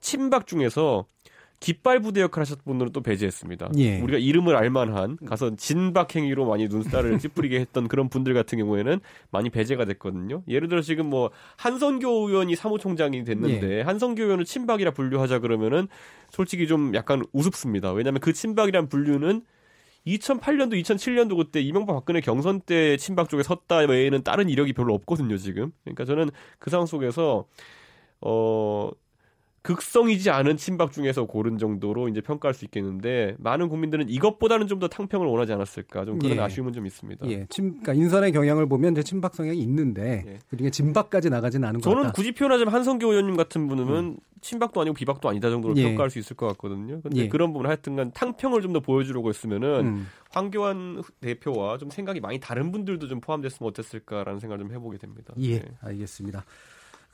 친박 중에서 깃발 부대 역할 하셨던 분들은 또 배제했습니다. 예. 우리가 이름을 알만한 가서 진박 행위로 많이 눈살을 [laughs] 찌푸리게 했던 그런 분들 같은 경우에는 많이 배제가 됐거든요. 예를 들어 지금 뭐 한선교 의원이 사무총장이 됐는데 한선교 의원을 친박이라 분류하자 그러면은 솔직히 좀 약간 우습습니다. 왜냐하면 그 친박이란 분류는 2008년도, 2007년도 그때 이명박 박근혜 경선 때 친박 쪽에 섰다 외에는 다른 이력이 별로 없거든요, 지금. 그러니까 저는 그 상황 속에서 어 극성이지 않은 친박 중에서 고른 정도로 이제 평가할 수 있겠는데 많은 국민들은 이것보다는 좀 더 탕평을 원하지 않았을까 좀 그런 예. 아쉬움은 좀 있습니다. 예, 침, 그러니까 인선의 경향을 보면 이제 친박 성향이 있는데 예. 그중에 진박까지 나가지는 않은 것 저는 같다. 굳이 표현하자면 한성교 의원님 같은 분은 친박도 아니고 비박도 아니다 정도로 예. 평가할 수 있을 것 같거든요. 근데 예. 그런 부분 하여튼간 탕평을 좀 더 보여주려고 했으면은 음. 황교안 대표와 좀 생각이 많이 다른 분들도 좀 포함됐으면 어땠을까라는 생각을 좀 해보게 됩니다. 예, 네. 알겠습니다.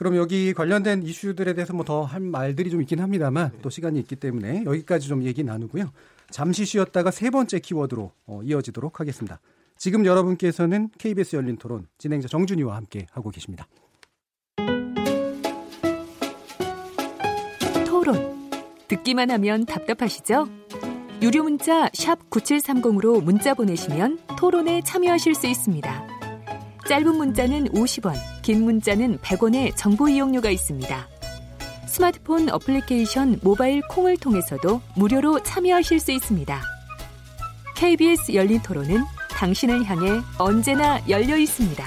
그럼 여기 관련된 이슈들에 대해서 뭐 더 할 말들이 좀 있긴 합니다만 또 시간이 있기 때문에 여기까지 좀 얘기 나누고요. 잠시 쉬었다가 세 번째 키워드로 어, 이어지도록 하겠습니다. 지금 여러분께서는 KBS 열린 토론 진행자 정준이와 함께 하고 계십니다. 토론. 듣기만 하면 답답하시죠? 유료 문자 9730으로 문자 보내시면 토론에 참여하실 수 있습니다. 짧은 문자는 50원, 긴 문자는 100원의 정보 이용료가 있습니다. 스마트폰 어플리케이션 모바일 콩을 통해서도 무료로 참여하실 수 있습니다. KBS 열린 토론은 당신을 향해 언제나 열려 있습니다.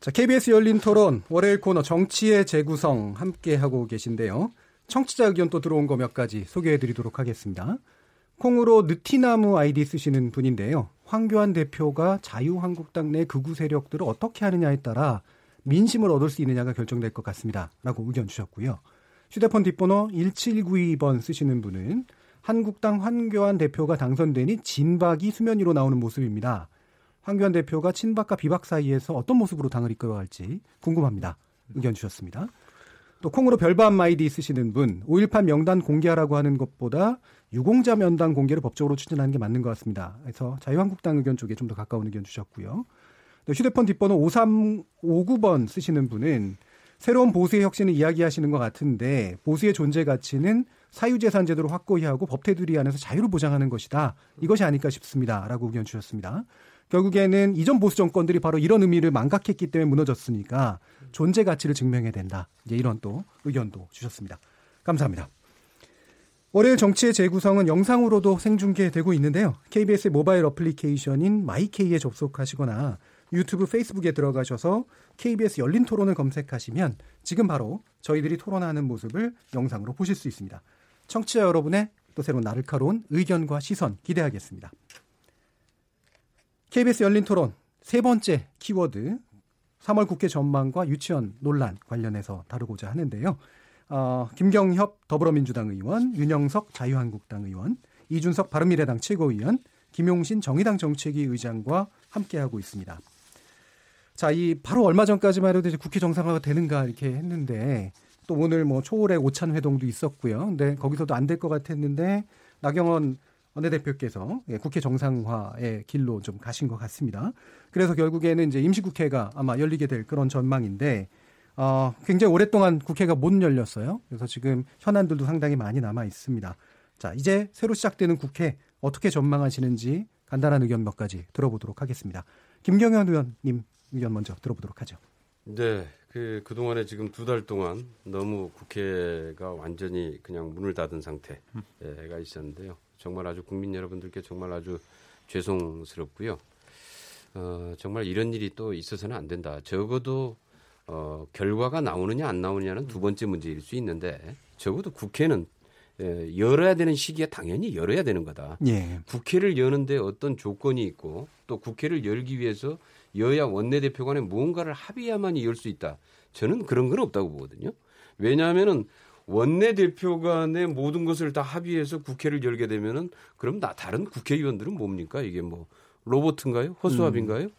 자, KBS 열린 토론 월요일 코너 정치의 재구성 함께 하고 계신데요. 청취자 의견 또 들어온 거 몇 가지 소개해 드리도록 하겠습니다. 콩으로 느티나무 아이디 쓰시는 분인데요. 황교안 대표가 자유한국당 내 극우 세력들을 어떻게 하느냐에 따라 민심을 얻을 수 있느냐가 결정될 것 같습니다. 라고 의견 주셨고요. 휴대폰 뒷번호 1792번 쓰시는 분은 한국당 황교안 대표가 당선되니 진박이 수면 위로 나오는 모습입니다. 황교안 대표가 친박과 비박 사이에서 어떤 모습으로 당을 이끌어갈지 궁금합니다. 의견 주셨습니다. 또 콩으로 별밤 아이디 쓰시는 분, 5.18 명단 공개하라고 하는 것보다 유공자 명단 공개를 법적으로 추진하는 게 맞는 것 같습니다. 그래서 자유한국당 의견 쪽에 좀 더 가까운 의견 주셨고요. 또 휴대폰 뒷번호 5359번 쓰시는 분은 새로운 보수의 혁신을 이야기하시는 것 같은데 보수의 존재 가치는 사유재산 제도를 확고히 하고 법 테두리 안에서 자유를 보장하는 것이다. 이것이 아닐까 싶습니다. 라고 의견 주셨습니다. 결국에는 이전 보수 정권들이 바로 이런 의미를 망각했기 때문에 무너졌으니까 존재 가치를 증명해야 된다. 이제 이런 또 의견도 주셨습니다. 감사합니다. 월요일 정치의 재구성은 영상으로도 생중계되고 있는데요. KBS 모바일 어플리케이션인 my K에 접속하시거나 유튜브, 페이스북에 들어가셔서 KBS 열린 토론을 검색하시면 지금 바로 저희들이 토론하는 모습을 영상으로 보실 수 있습니다. 청취자 여러분의 또 새로운 날카로운 의견과 시선 기대하겠습니다. KBS 열린 토론 세 번째 키워드 3월 국회 전망과 유치원 논란 관련해서 다루고자 하는데요. 어, 김경협 더불어민주당 의원, 윤영석 자유한국당 의원, 이준석 바른미래당 최고위원, 김용신 정의당 정책위 의장과 함께하고 있습니다. 자, 이 바로 얼마 전까지만 해도 이제 국회 정상화가 되는가 이렇게 했는데 또 오늘 뭐 초월의 오찬 회동도 있었고요. 근데 거기서도 안 될 것 같았는데 나경원 원내대표께서 예, 국회 정상화의 길로 좀 가신 것 같습니다. 그래서 결국에는 이제 임시국회가 아마 열리게 될 그런 전망인데 어, 굉장히 오랫동안 국회가 못 열렸어요. 그래서 지금 현안들도 상당히 많이 남아 있습니다. 자, 이제 새로 시작되는 국회 어떻게 전망하시는지 간단한 의견 몇 가지 들어보도록 하겠습니다. 김경현 의원님 의견 먼저 들어보도록 하죠. 네, 그 그동안에 지금 두 달 동안 너무 국회가 완전히 그냥 문을 닫은 상태가 있었는데요. 정말 아주 국민 여러분들께 정말 아주 죄송스럽고요. 어, 정말 이런 일이 또 있어서는 안 된다. 적어도 어, 결과가 나오느냐 안 나오느냐는 두 번째 문제일 수 있는데 적어도 국회는 예, 열어야 되는 시기에 당연히 열어야 되는 거다. 예. 국회를 여는데 어떤 조건이 있고 또 국회를 열기 위해서 여야 원내대표 간에 무언가를 합의해야만이 열 수 있다. 저는 그런 건 없다고 보거든요. 왜냐하면은 원내대표 간의 모든 것을 다 합의해서 국회를 열게 되면은 그럼 나 다른 국회의원들은 뭡니까? 이게 뭐 로봇인가요? 허수아비인가요? 음.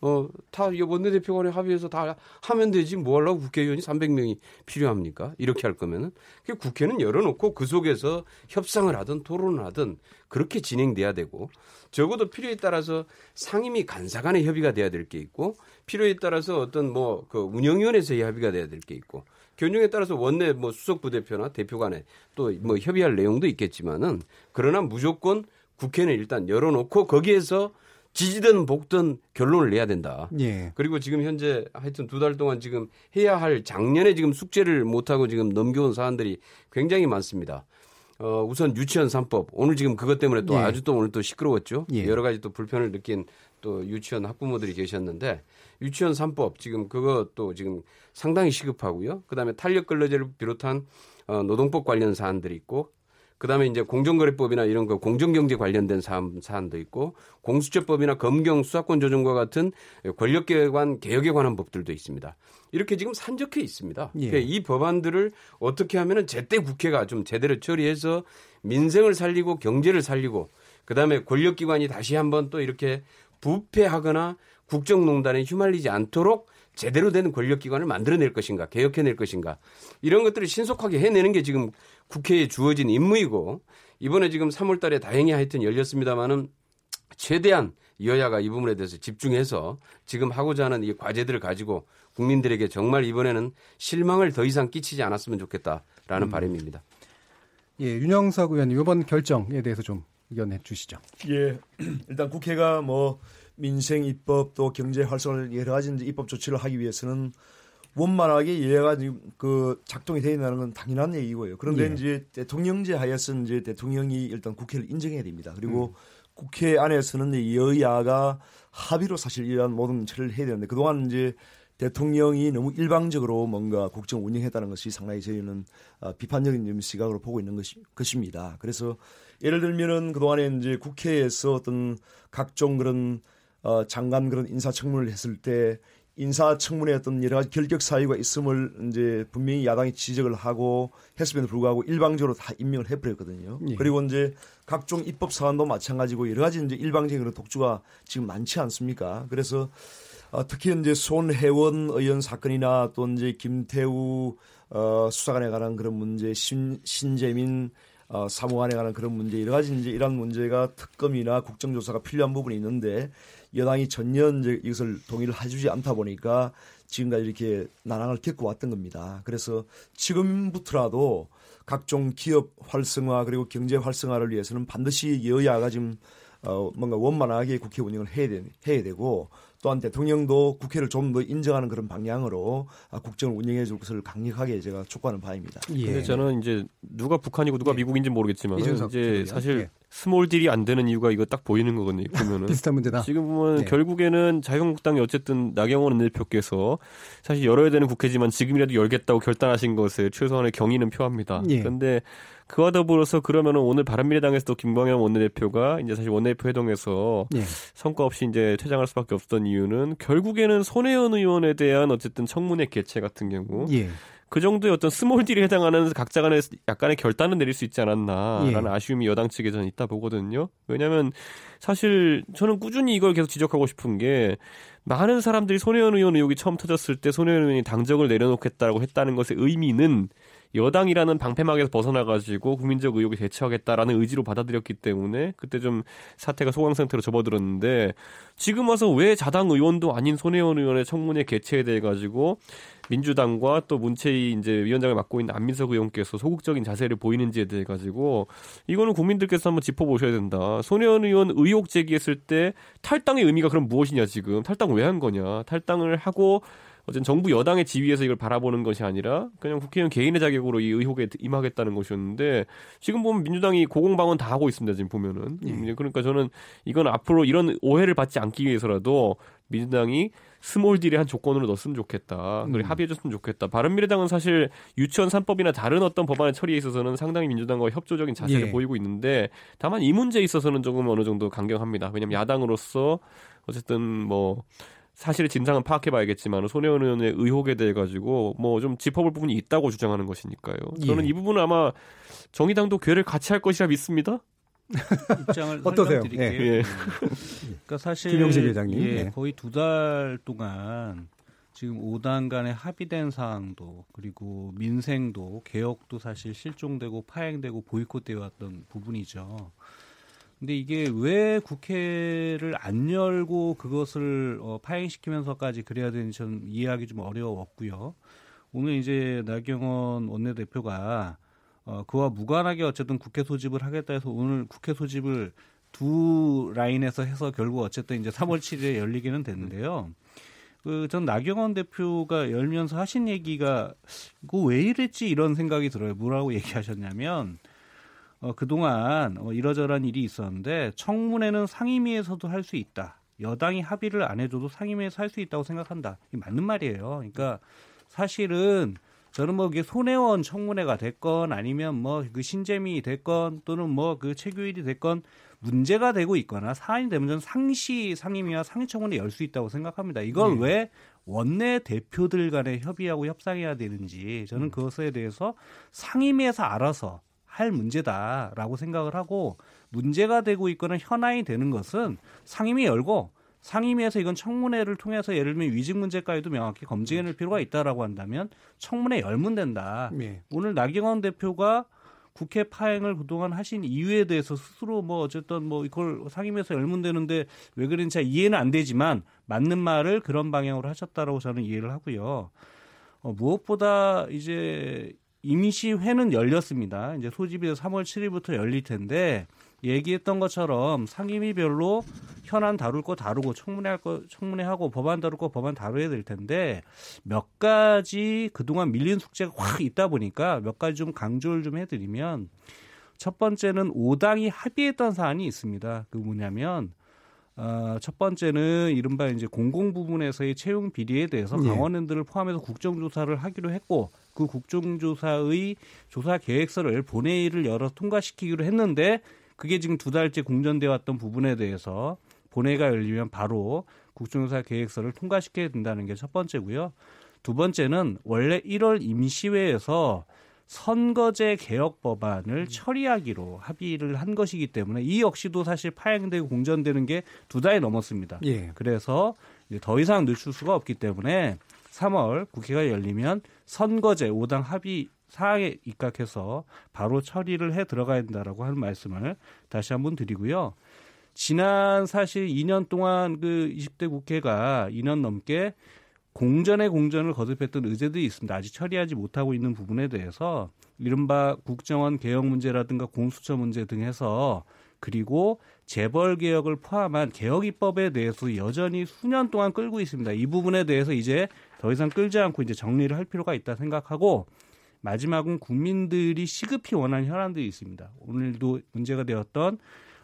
어, 다 원내대표 간에 합의해서 다 하면 되지 뭐 하려고 국회의원이 300명이 필요합니까? 이렇게 할 거면은 국회는 열어놓고 그 속에서 협상을 하든 토론을 하든 그렇게 진행돼야 되고 적어도 필요에 따라서 상임위 간사 간의 협의가 돼야 될 게 있고 필요에 따라서 어떤 뭐 그 운영위원회에서의 협의가 돼야 될 게 있고 견종에 따라서 원내 뭐 수석 부대표나 대표 간에 또 뭐 협의할 내용도 있겠지만은 그러나 무조건 국회는 일단 열어놓고 거기에서 지지든 복든 결론을 내야 된다. 예. 그리고 지금 현재 하여튼 두 달 동안 지금 해야 할 작년에 지금 숙제를 못하고 지금 넘겨온 사안들이 굉장히 많습니다. 어, 우선 유치원 3법. 오늘 지금 그것 때문에 또 예. 아주 또 오늘 또 시끄러웠죠. 예. 여러 가지 또 불편을 느낀 또 유치원 학부모들이 계셨는데 유치원 3법 지금 그것도 지금 상당히 시급하고요. 그다음에 탄력 근로제를 비롯한 어, 노동법 관련 사안들이 있고 그다음에 이제 공정거래법이나 이런 거 공정경제 관련된 사안, 사안도 있고 공수처법이나 검경 수사권 조정과 같은 권력기관 개혁에 관한 법들도 있습니다. 이렇게 지금 산적해 있습니다. 예. 그러니까 이 법안들을 어떻게 하면은 제때 국회가 좀 제대로 처리해서 민생을 살리고 경제를 살리고 그다음에 권력기관이 다시 한번 또 이렇게 부패하거나 국정농단에 휘말리지 않도록 제대로 된 권력기관을 만들어낼 것인가, 개혁해낼 것인가, 이런 것들을 신속하게 해내는 게 지금 국회에 주어진 임무이고, 이번에 지금 3월 달에 다행히 하여튼 열렸습니다마는 최대한 여야가 이 부분에 대해서 집중해서 지금 하고자 하는 이 과제들을 가지고 국민들에게 정말 이번에는 실망을 더 이상 끼치지 않았으면 좋겠다라는 음. 바람입니다. 예, 윤영석 의원님 이번 결정에 대해서 좀 의견해 주시죠. 예, [clears throat] 일단 국회가 뭐 민생 입법 또 경제 활성을 여러 가지 입법 조치를 하기 위해서는 원만하게 이해가 그 작동이 되어 있다는 건 당연한 얘기고요. 그런데 예. 이제 대통령제 하에서 이제 대통령이 일단 국회를 인정해야 됩니다. 그리고 음. 국회 안에서는 여야가 합의로 사실 이러한 모든 처리를 해야 되는데 그동안 이제 대통령이 너무 일방적으로 뭔가 국정 운영했다는 것이 상당히 저희는 어, 비판적인 시각으로 보고 있는 것이, 것입니다. 그래서 예를 들면은 그동안에 이제 국회에서 어떤 각종 그런 어, 장관 그런 인사청문을 했을 때 인사청문회 어떤 여러 가지 결격 사유가 있음을 이제 분명히 야당이 지적을 하고 했음에도 불구하고 일방적으로 다 임명을 해버렸거든요. 예. 그리고 이제 각종 입법 사안도 마찬가지고 여러 가지 이제 일방적인 그런 독주가 지금 많지 않습니까? 그래서 어, 특히 이제 손혜원 의원 사건이나 또 이제 김태우 어, 수사관에 관한 그런 문제, 신, 신재민 어, 사무관에 관한 그런 문제 여러 가지 이제 이런 문제가 특검이나 국정조사가 필요한 부분이 있는데 여당이 전혀 이제 이것을 동의를 해주지 않다 보니까 지금까지 이렇게 난항을 겪고 왔던 겁니다. 그래서 지금부터라도 각종 기업 활성화 그리고 경제 활성화를 위해서는 반드시 여야가 지금 어 뭔가 원만하게 국회 운영을 해야, 되, 해야 되고 또한 대통령도 국회를 좀 더 인정하는 그런 방향으로 아, 국정을 운영해 줄 것을 강력하게 제가 촉구하는 바입니다. 예. 근데 저는 이제 누가 북한이고 누가 예. 미국인지 모르겠지만 이제 사실 예. small deal이 안 되는 이유가 이거 딱 보이는 거거든요. [laughs] 보면은 비슷한 문제다. 지금 보면 네. 결국에는 자유한국당이 어쨌든 나경원 원내대표께서 사실 열어야 되는 국회지만 지금이라도 열겠다고 결단하신 것에 최소한의 경의는 표합니다. 예. 그런데 그와 더불어서 그러면은 오늘 바른미래당에서도 김관영 원내대표가 이제 사실 원내대표 회동에서 예. 성과 없이 이제 퇴장할 수밖에 없었던 이유는 결국에는 손혜원 의원에 대한 어쨌든 청문회 개최 같은 경우 예. 그 정도의 어떤 small deal에 해당하는 각자 간의 약간의 결단을 내릴 수 있지 않았나라는 예. 아쉬움이 여당 측에 저는 있다 보거든요. 왜냐하면 사실 저는 꾸준히 이걸 계속 지적하고 싶은 게 많은 사람들이 손혜원 의원 의혹이 처음 터졌을 때 손혜원 의원이 당적을 내려놓겠다고 했다는 것의 의미는 여당이라는 방패막에서 벗어나가지고 국민적 의혹에 대처하겠다라는 의지로 받아들였기 때문에 그때 좀 사태가 소강 상태로 접어들었는데 지금 와서 왜 자당 의원도 아닌 손혜원 의원의 청문회 개최에 대해 가지고 민주당과 또 문체위 이제 위원장을 맡고 있는 안민석 의원께서 소극적인 자세를 보이는지에 대해 가지고 이거는 국민들께서 한번 짚어보셔야 된다. 손혜원 의원 의혹 제기했을 때 탈당의 의미가 그럼 무엇이냐 지금 탈당 왜 한 거냐 탈당을 하고 어쨌든 정부 여당의 지위에서 이걸 바라보는 것이 아니라 그냥 국회의원 개인의 자격으로 이 의혹에 임하겠다는 것이었는데 지금 보면 민주당이 고공방언 다 하고 있습니다. 지금 보면은 예. 그러니까 저는 이건 앞으로 이런 오해를 받지 않기 위해서라도 민주당이 small deal의 한 조건으로 넣었으면 좋겠다. 그리고 음. 합의해줬으면 좋겠다. 바른미래당은 사실 유치원 3법이나 다른 어떤 법안의 처리에 있어서는 상당히 민주당과 협조적인 자세를 예. 보이고 있는데 다만 이 문제에 있어서는 조금 어느 정도 강경합니다. 왜냐하면 야당으로서 어쨌든 뭐 사실의 진상은 파악해봐야겠지만 손혜원 의원의 의혹에 대해 가지고 뭐 좀 짚어볼 부분이 있다고 주장하는 것이니까요. 저는 예. 이 부분은 아마 정의당도 궤를 같이 할 것이라 믿습니다. 입장을 어떠세요? 설명드릴게요. 예. 예. 그러니까 사실 김영식 회장님 예, 예. 거의 두 달 동안 지금 5당 간에 합의된 사항도 그리고 민생도 개혁도 사실 실종되고 파행되고 보이콧되어 왔던 부분이죠. 근데 이게 왜 국회를 안 열고 그것을 어, 파행시키면서까지 그래야 되는지 저는 이해하기 좀 어려웠고요. 오늘 이제 나경원 원내대표가 어, 그와 무관하게 어쨌든 국회 소집을 하겠다 해서 오늘 국회 소집을 두 라인에서 해서 결국 어쨌든 이제 3월 7일에 열리기는 됐는데요. 그전 나경원 대표가 열면서 하신 얘기가 이거 왜 이랬지 이런 생각이 들어요. 뭐라고 얘기하셨냐면 어, 그동안 어, 이러저러한 일이 있었는데 청문회는 상임위에서도 할 수 있다. 여당이 합의를 안 해줘도 상임위에서 할 수 있다고 생각한다. 이 맞는 말이에요. 그러니까 사실은 저는 뭐 이게 손혜원 청문회가 됐건 아니면 뭐 그 신재미 됐건 또는 뭐 그 최규일이 됐건 문제가 되고 있거나 사안이 되면 저는 상시 상임위와 상임청문회 열 수 있다고 생각합니다. 이걸 네. 왜 원내 대표들 간에 협의하고 협상해야 되는지 저는 음. 그것에 대해서 상임위에서 알아서 할 문제다라고 생각을 하고 문제가 되고 있거나 현안이 되는 것은 상임위 열고 상임위에서 이건 청문회를 통해서 예를 들면 위증 문제까지도 명확히 검증해낼 필요가 있다라고 한다면 청문회 열면 된다. 네. 오늘 나경원 대표가 국회 파행을 그동안 하신 이유에 대해서 스스로 뭐 어쨌든 뭐 이걸 상임위에서 열문되는데 왜 그런지 잘 이해는 안 되지만 맞는 말을 그런 방향으로 하셨다라고 저는 이해를 하고요. 어, 무엇보다 이제 임시회는 열렸습니다. 이제 소집이 3월 7일부터 열릴 텐데 얘기했던 것처럼 상임위별로 현안 다룰 거 다루고 청문회 할 거 청문회 하고 법안 다룰 거 법안 다뤄야 될 텐데 몇 가지 그동안 밀린 숙제가 확 있다 보니까 몇 가지 좀 강조를 좀 해드리면 첫 번째는 5당이 합의했던 사안이 있습니다. 그 뭐냐면 어, 첫 번째는 이른바 이제 공공 부분에서의 채용 비리에 대해서 예. 강원랜드를 포함해서 국정조사를 하기로 했고 그 국정조사의 조사 계획서를 본회의를 열어 통과시키기로 했는데 그게 지금 두 달째 공전돼 왔던 부분에 대해서 본회의가 열리면 바로 국정조사 계획서를 통과시켜야 된다는 게 첫 번째고요. 두 번째는 원래 1월 임시회에서 선거제 개혁 법안을 처리하기로 합의를 한 것이기 때문에 이 역시도 사실 파행되고 공전되는 게 두 달이 넘었습니다. 예. 그래서 이제 더 이상 늦출 수가 없기 때문에 3월 국회가 열리면 선거제 5당 합의 사항에 입각해서 바로 처리를 해 들어가야 된다라고 하는 말씀을 다시 한번 드리고요. 지난 사실 2년 동안 그 20대 국회가 2년 넘게 공전의 공전을 거듭했던 의제들이 있습니다. 아직 처리하지 못하고 있는 부분에 대해서 이른바 국정원 개혁 문제라든가 공수처 문제 등 해서 그리고 재벌 개혁을 포함한 개혁 입법에 대해서 여전히 수년 동안 끌고 있습니다. 이 부분에 대해서 이제 더 이상 끌지 않고 이제 정리를 할 필요가 있다 생각하고 마지막은 국민들이 시급히 원하는 현안들이 있습니다. 오늘도 문제가 되었던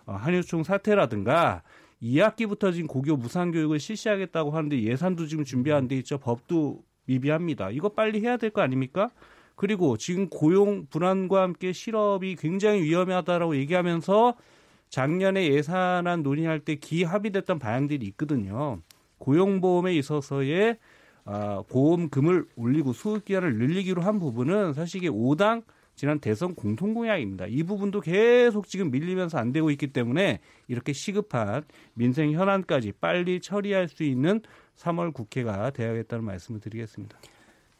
어, 한유총 사태라든가 2학기부터 지금 고교 무상 교육을 실시하겠다고 하는데 예산도 지금 준비 안 돼 있죠. 법도 미비합니다. 이거 빨리 해야 될 거 아닙니까? 그리고 지금 고용 불안과 함께 실업이 굉장히 위험하다라고 얘기하면서 작년에 예산안 논의할 때 기합의됐던 방향들이 있거든요. 고용보험에 있어서의 아, 보험금을 올리고 수급 기한을 늘리기로 한 부분은 사실 이게 5당 지난 대선 공통 공약입니다. 이 부분도 계속 지금 밀리면서 안 되고 있기 때문에 이렇게 시급한 민생 현안까지 빨리 처리할 수 있는 3월 국회가 되어야겠다는 말씀을 드리겠습니다.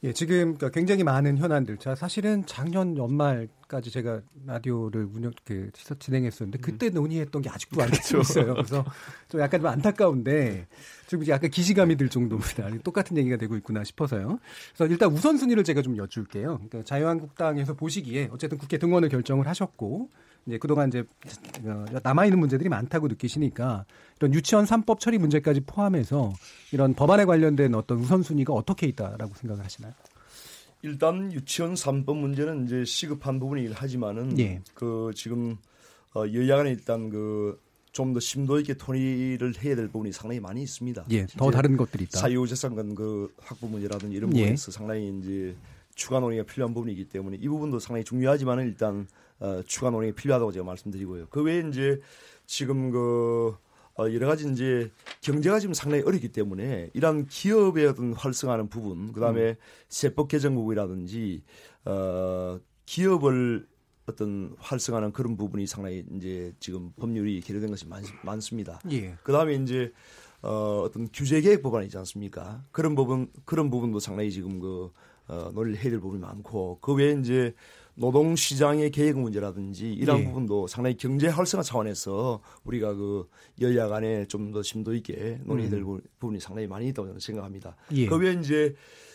예, 지금 그러니까 굉장히 많은 현안들. 자, 사실은 작년 연말 까지 제가 라디오를 운영 그 진행했었는데 그때 논의했던 게 아직도 안 되고 있어요. 그래서 좀 약간 좀 안타까운데 지금 이제 약간 기시감이 들 정도입니다. 똑같은 얘기가 되고 있구나 싶어서요. 그래서 일단 우선순위를 제가 좀 여쭐게요. 그러니까 자유한국당에서 보시기에 어쨌든 국회 등원을 결정을 하셨고 이제 그동안 이제 어, 남아 있는 문제들이 많다고 느끼시니까 이런 유치원 3법 처리 문제까지 포함해서 이런 법안에 관련된 어떤 우선순위가 어떻게 있다라고 생각을 하시나요? 일단 유치원 3법 문제는 이제 시급한 부분이긴 하지만은 예. 그 지금 어 여야 간에 일단 그 좀 더 심도 있게 토의를 해야 될 부분이 상당히 많이 있습니다. 예, 더 다른 것들이 있다. 사유재산권 그 확보 문제라든지 이런 예. 부분에서 상당히 이제 추가 논의가 필요한 부분이기 때문에 이 부분도 상당히 중요하지만은 일단 어, 추가 논의가 필요하다고 제가 말씀드리고요. 그 외에 이제 지금 그 어, 여러 가지 이제 경제가 지금 상당히 어렵기 때문에 이러한 기업의 어떤 활성화하는 부분, 그 다음에 세법 개정 부분이라든지 어, 기업을 어떤 활성화하는 그런 부분이 상당히 이제 지금 법률이 개정된 것이 많, 많습니다. 예. 그 다음에 이제 어, 어떤 규제 개혁 법안이 있지 않습니까? 그런 부분 그런 부분도 상당히 지금 그 어, 논의를 해야 될 부분이 많고 그 외에 이제 노동 시장의 개혁 문제라든지 이런 예. 부분도 상당히 경제 활성화 차원에서 우리가 그 여야 간에 좀 더 심도 있게 논의해야 될 부- 부분이 상당히 많이 있다고 저는 생각합니다. 음. 예. 그 외에 이제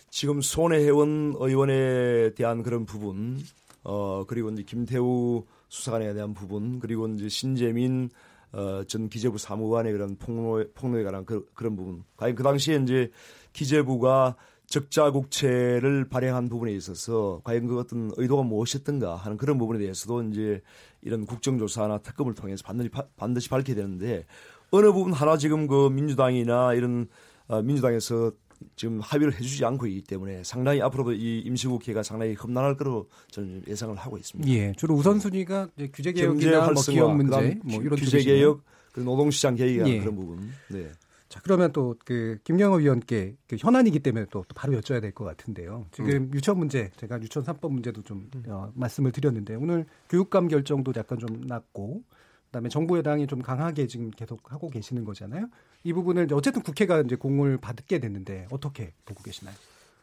지금 손해회원 의원에 대한 그런 부분 어 그리고 이제 김태우 수사관에 대한 부분 그리고 이제 신재민 어, 전 기재부 사무관의 그런 폭로, 폭로에 관한 그, 그런 부분. 과연 그 당시에 이제 기재부가 적자 국채를 발행한 부분에 있어서 과연 그 어떤 의도가 무엇이었던가 하는 그런 부분에 대해서도 이제 이런 국정조사나 특검을 통해서 반드시, 바- 반드시 밝혀야 되는데 어느 부분 하나 지금 그 민주당이나 이런 어, 민주당에서 지금 합의를 해주지 않고 있기 때문에 상당히 앞으로도 이 임시국회가 상당히 험난할 거로 저는 예상을 하고 있습니다. 예, 주로 우선순위가 규제 개혁이나 뭐 활성화, 기업 문제, 뭐 이런 규제. 개혁, 그 노동시장 개혁이라는 예. 그런 부분. 네. 자, 그러면 또 그 김경호 위원께 그 현안이기 때문에 또, 또 바로 여쭤야 될 것 같은데요. 지금 음. 유치원 문제, 제가 유치원 3법 문제도 좀 어, 말씀을 드렸는데 오늘 교육감 결정도 약간 좀 났고 그다음에 정부 여당이 좀 강하게 지금 계속 하고 계시는 거잖아요. 이 부분을 어쨌든 국회가 이제 공을 받게 됐는데 어떻게 보고 계시나요?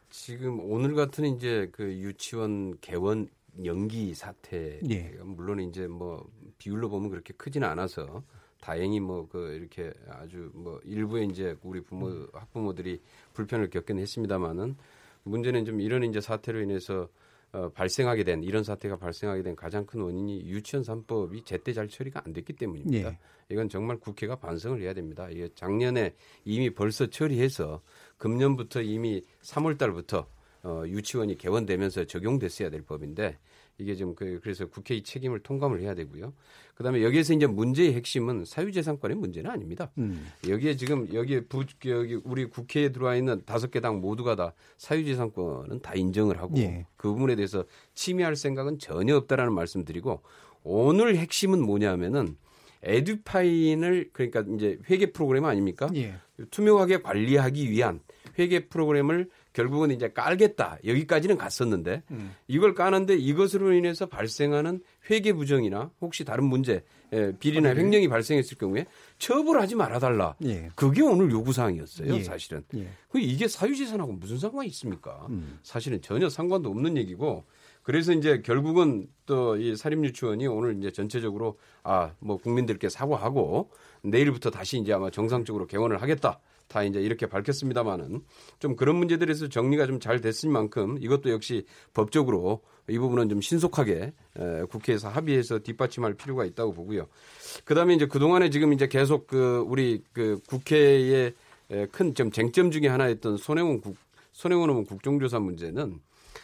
지금 오늘 같은 이제 그 유치원 개원 연기 사태 예. 물론 이제 뭐 비율로 보면 그렇게 크지는 않아서 다행히 뭐 그 이렇게 아주 뭐 일부에 이제 우리 부모 학부모들이 불편을 겪긴 했습니다만은 문제는 좀 이런 이제 사태로 인해서 어, 발생하게 된 이런 사태가 발생하게 된 가장 큰 원인이 유치원 3법이 제때 잘 처리가 안 됐기 때문입니다. 예. 이건 정말 국회가 반성을 해야 됩니다. 이게 작년에 이미 벌써 처리해서 금년부터 이미 3월 달부터 어, 유치원이 개원되면서 적용됐어야 될 법인데 이게 좀 그, 그래서 국회의 책임을 통감을 해야 되고요. 그다음에 여기에서 이제 문제의 핵심은 사유재산권의 문제는 아닙니다. 음. 여기에 지금 여기에 부, 여기 우리 국회에 들어와 있는 다섯 개 당 모두가 다 사유재산권은 다 인정을 하고 예. 그 부분에 대해서 침해할 생각은 전혀 없다라는 말씀드리고 오늘 핵심은 뭐냐면은 에듀파인을 그러니까 이제 회계 프로그램 아닙니까? 예. 투명하게 관리하기 위한 회계 프로그램을 결국은 이제 깔겠다. 여기까지는 갔었는데 음. 이걸 까는데 이것으로 인해서 발생하는 회계 부정이나 혹시 다른 문제, 예, 비리나 횡령이 발생했을 경우에 처벌하지 말아달라. 예. 그게 오늘 요구 사항이었어요. 예. 사실은. 예. 그 이게 사유재산하고 무슨 상관이 있습니까? 음. 사실은 전혀 상관도 없는 얘기고 그래서 이제 결국은 또 이 사립유치원이 오늘 이제 전체적으로 아 뭐 국민들께 사과하고 내일부터 다시 이제 아마 정상적으로 개원을 하겠다. 다 이제 이렇게 밝혔습니다만은 좀 그런 문제들에서 정리가 좀 잘 됐을 만큼 이것도 역시 법적으로 이 부분은 좀 신속하게 에, 국회에서 합의해서 뒷받침할 필요가 있다고 보고요. 그다음에 이제 그 동안에 지금 이제 계속 그 우리 그 국회의 큰좀 쟁점 중에 하나였던 손혜원 국 손혜원 의원 국정조사 문제는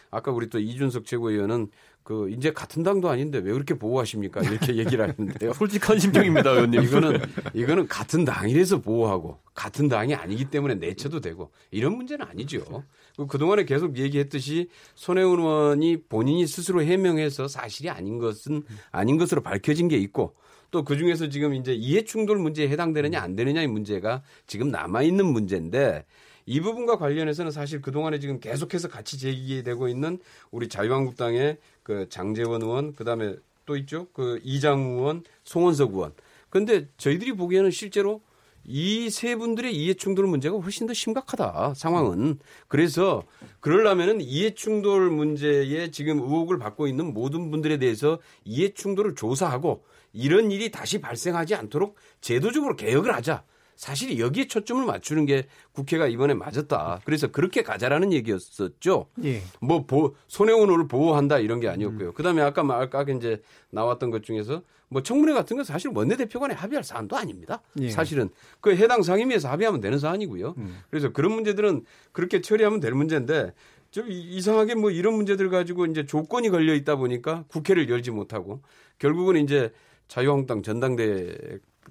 아까 우리 또 이준석 최고위원은 그 이제 같은 당도 아닌데 왜 그렇게 보호하십니까 이렇게 [laughs] 얘기를 하는데요. 솔직한 심정입니다, 의원님. 이거는 이거는 같은 당이라서 보호하고 같은 당이 아니기 때문에 내쳐도 되고 이런 문제는 아니죠. 그 그동안에 계속 얘기했듯이 손혜원 의원이 본인이 스스로 해명해서 사실이 아닌 것은 아닌 것으로 밝혀진 게 있고 또 그중에서 지금 이제 이해 충돌 문제에 해당되느냐 안 되느냐의 문제가 지금 남아 있는 문제인데 이 부분과 관련해서는 사실 그동안에 지금 계속해서 같이 제기되고 있는 우리 자유한국당의 그 장재원 의원 그다음에 또 있죠. 그 이장우 의원, 송원석 의원. 근데 저희들이 보기에는 실제로 이 세 분들의 이해충돌 문제가 훨씬 더 심각하다 상황은 그래서 그러려면은 이해충돌 문제에 지금 의혹을 받고 있는 모든 분들에 대해서 이해충돌을 조사하고 이런 일이 다시 발생하지 않도록 제도적으로 개혁을 하자. 사실 여기에 초점을 맞추는 게 국회가 이번에 맞았다. 그래서 그렇게 가자라는 얘기였었죠. 예. 뭐 보, 손해원을 보호한다 이런 게 아니었고요. 그다음에 아까 말- 아까 이제 나왔던 것 중에서 뭐 청문회 같은 건 사실 원내대표 간에 합의할 사안도 아닙니다. 예. 사실은 그 해당 상임위에서 합의하면 되는 사안이고요. 그래서 그런 문제들은 그렇게 처리하면 될 문제인데 좀 이- 이상하게 뭐 이런 문제들 가지고 이제 조건이 걸려 있다 보니까 국회를 열지 못하고 결국은 이제 자유한국당 전당대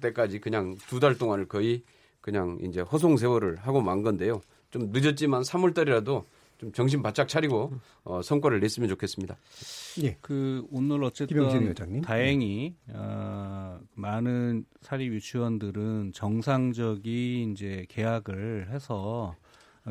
때까지 그냥 두 달 동안을 거의 그냥 이제 허송 세월을 하고 만 건데요. 좀 늦었지만 3월 달이라도 좀 정신 바짝 차리고 어, 성과를 냈으면 좋겠습니다. 예. 그 오늘 어쨌든. 다행히 어, 많은 사립 유치원들은 정상적인 이제 계약을 해서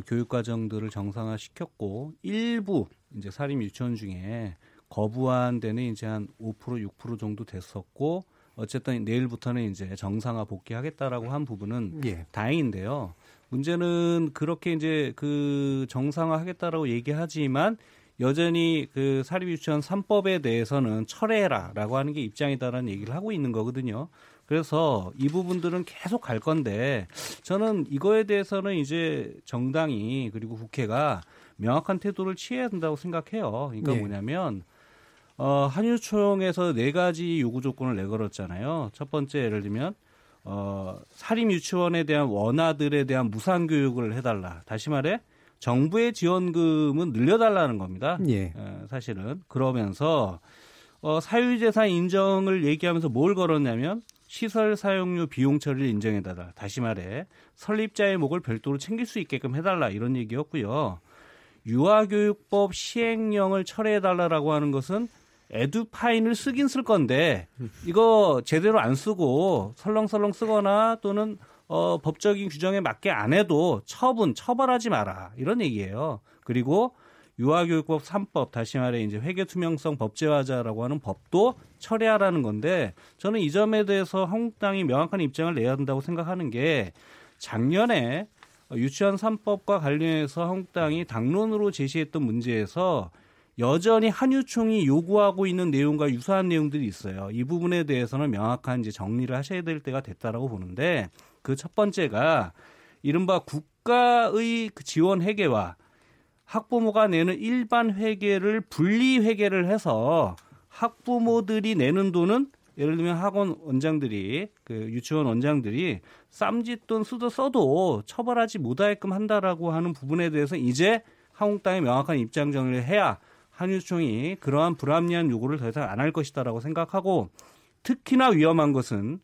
교육 과정들을 정상화 시켰고 일부 이제 사립 유치원 중에 거부한 데는 이제 한 5% 6% 정도 됐었고 어쨌든 내일부터는 이제 정상화 복귀하겠다라고 한 부분은 예. 다행인데요. 문제는 그렇게 이제 그 정상화 하겠다라고 얘기하지만 여전히 그 사립유치원 3법에 대해서는 철회해라라고 하는 게 입장이다라는 얘기를 하고 있는 거거든요. 그래서 이 부분들은 계속 갈 건데 저는 이거에 대해서는 이제 정당이 그리고 국회가 명확한 태도를 취해야 된다고 생각해요. 그러니까 네. 뭐냐면 어, 한유총에서 네 가지 요구 조건을 내걸었잖아요. 첫 번째 예를 들면 어, 사립 유치원에 대한 원아들에 대한 무상 교육을 해달라. 다시 말해 정부의 지원금은 늘려달라는 겁니다. 예. 어, 사실은 그러면서 어, 사유재산 인정을 얘기하면서 뭘 걸었냐면 시설 사용료 비용 처리를 인정해달라. 다시 말해 설립자의 목을 별도로 챙길 수 있게끔 해달라 이런 얘기였고요. 유아교육법 시행령을 철회해달라라고 하는 것은 에듀파인을 쓰긴 쓸 건데 이거 제대로 안 쓰고 설렁설렁 쓰거나 또는 어, 법적인 규정에 맞게 안 해도 처분 처벌하지 마라 이런 얘기예요. 그리고 유아교육법 3법 다시 말해 이제 회계 투명성 법제화자라고 하는 법도 철회하라는 건데 저는 이 점에 대해서 한국당이 명확한 입장을 내야 된다고 생각하는 게 작년에 유치원 3법과 관련해서 한국당이 당론으로 제시했던 문제에서 여전히 한유총이 요구하고 있는 내용과 유사한 내용들이 있어요. 이 부분에 대해서는 명확한 이제 정리를 하셔야 될 때가 됐다라고 보는데 그 첫 번째가 이른바 국가의 그 지원 회계와 학부모가 내는 일반 회계를 분리 회계를 해서 학부모들이 내는 돈은 예를 들면 학원 원장들이 그 유치원 원장들이 쌈짓돈 쓰도 써도 처벌하지 못하게끔 한다라고 하는 부분에 대해서 이제 한국당의 명확한 입장 정리를 해야 한유총이 그러한 불합리한 요구를 더 이상 안 할 것이다라고 생각하고 특히나 위험한 것은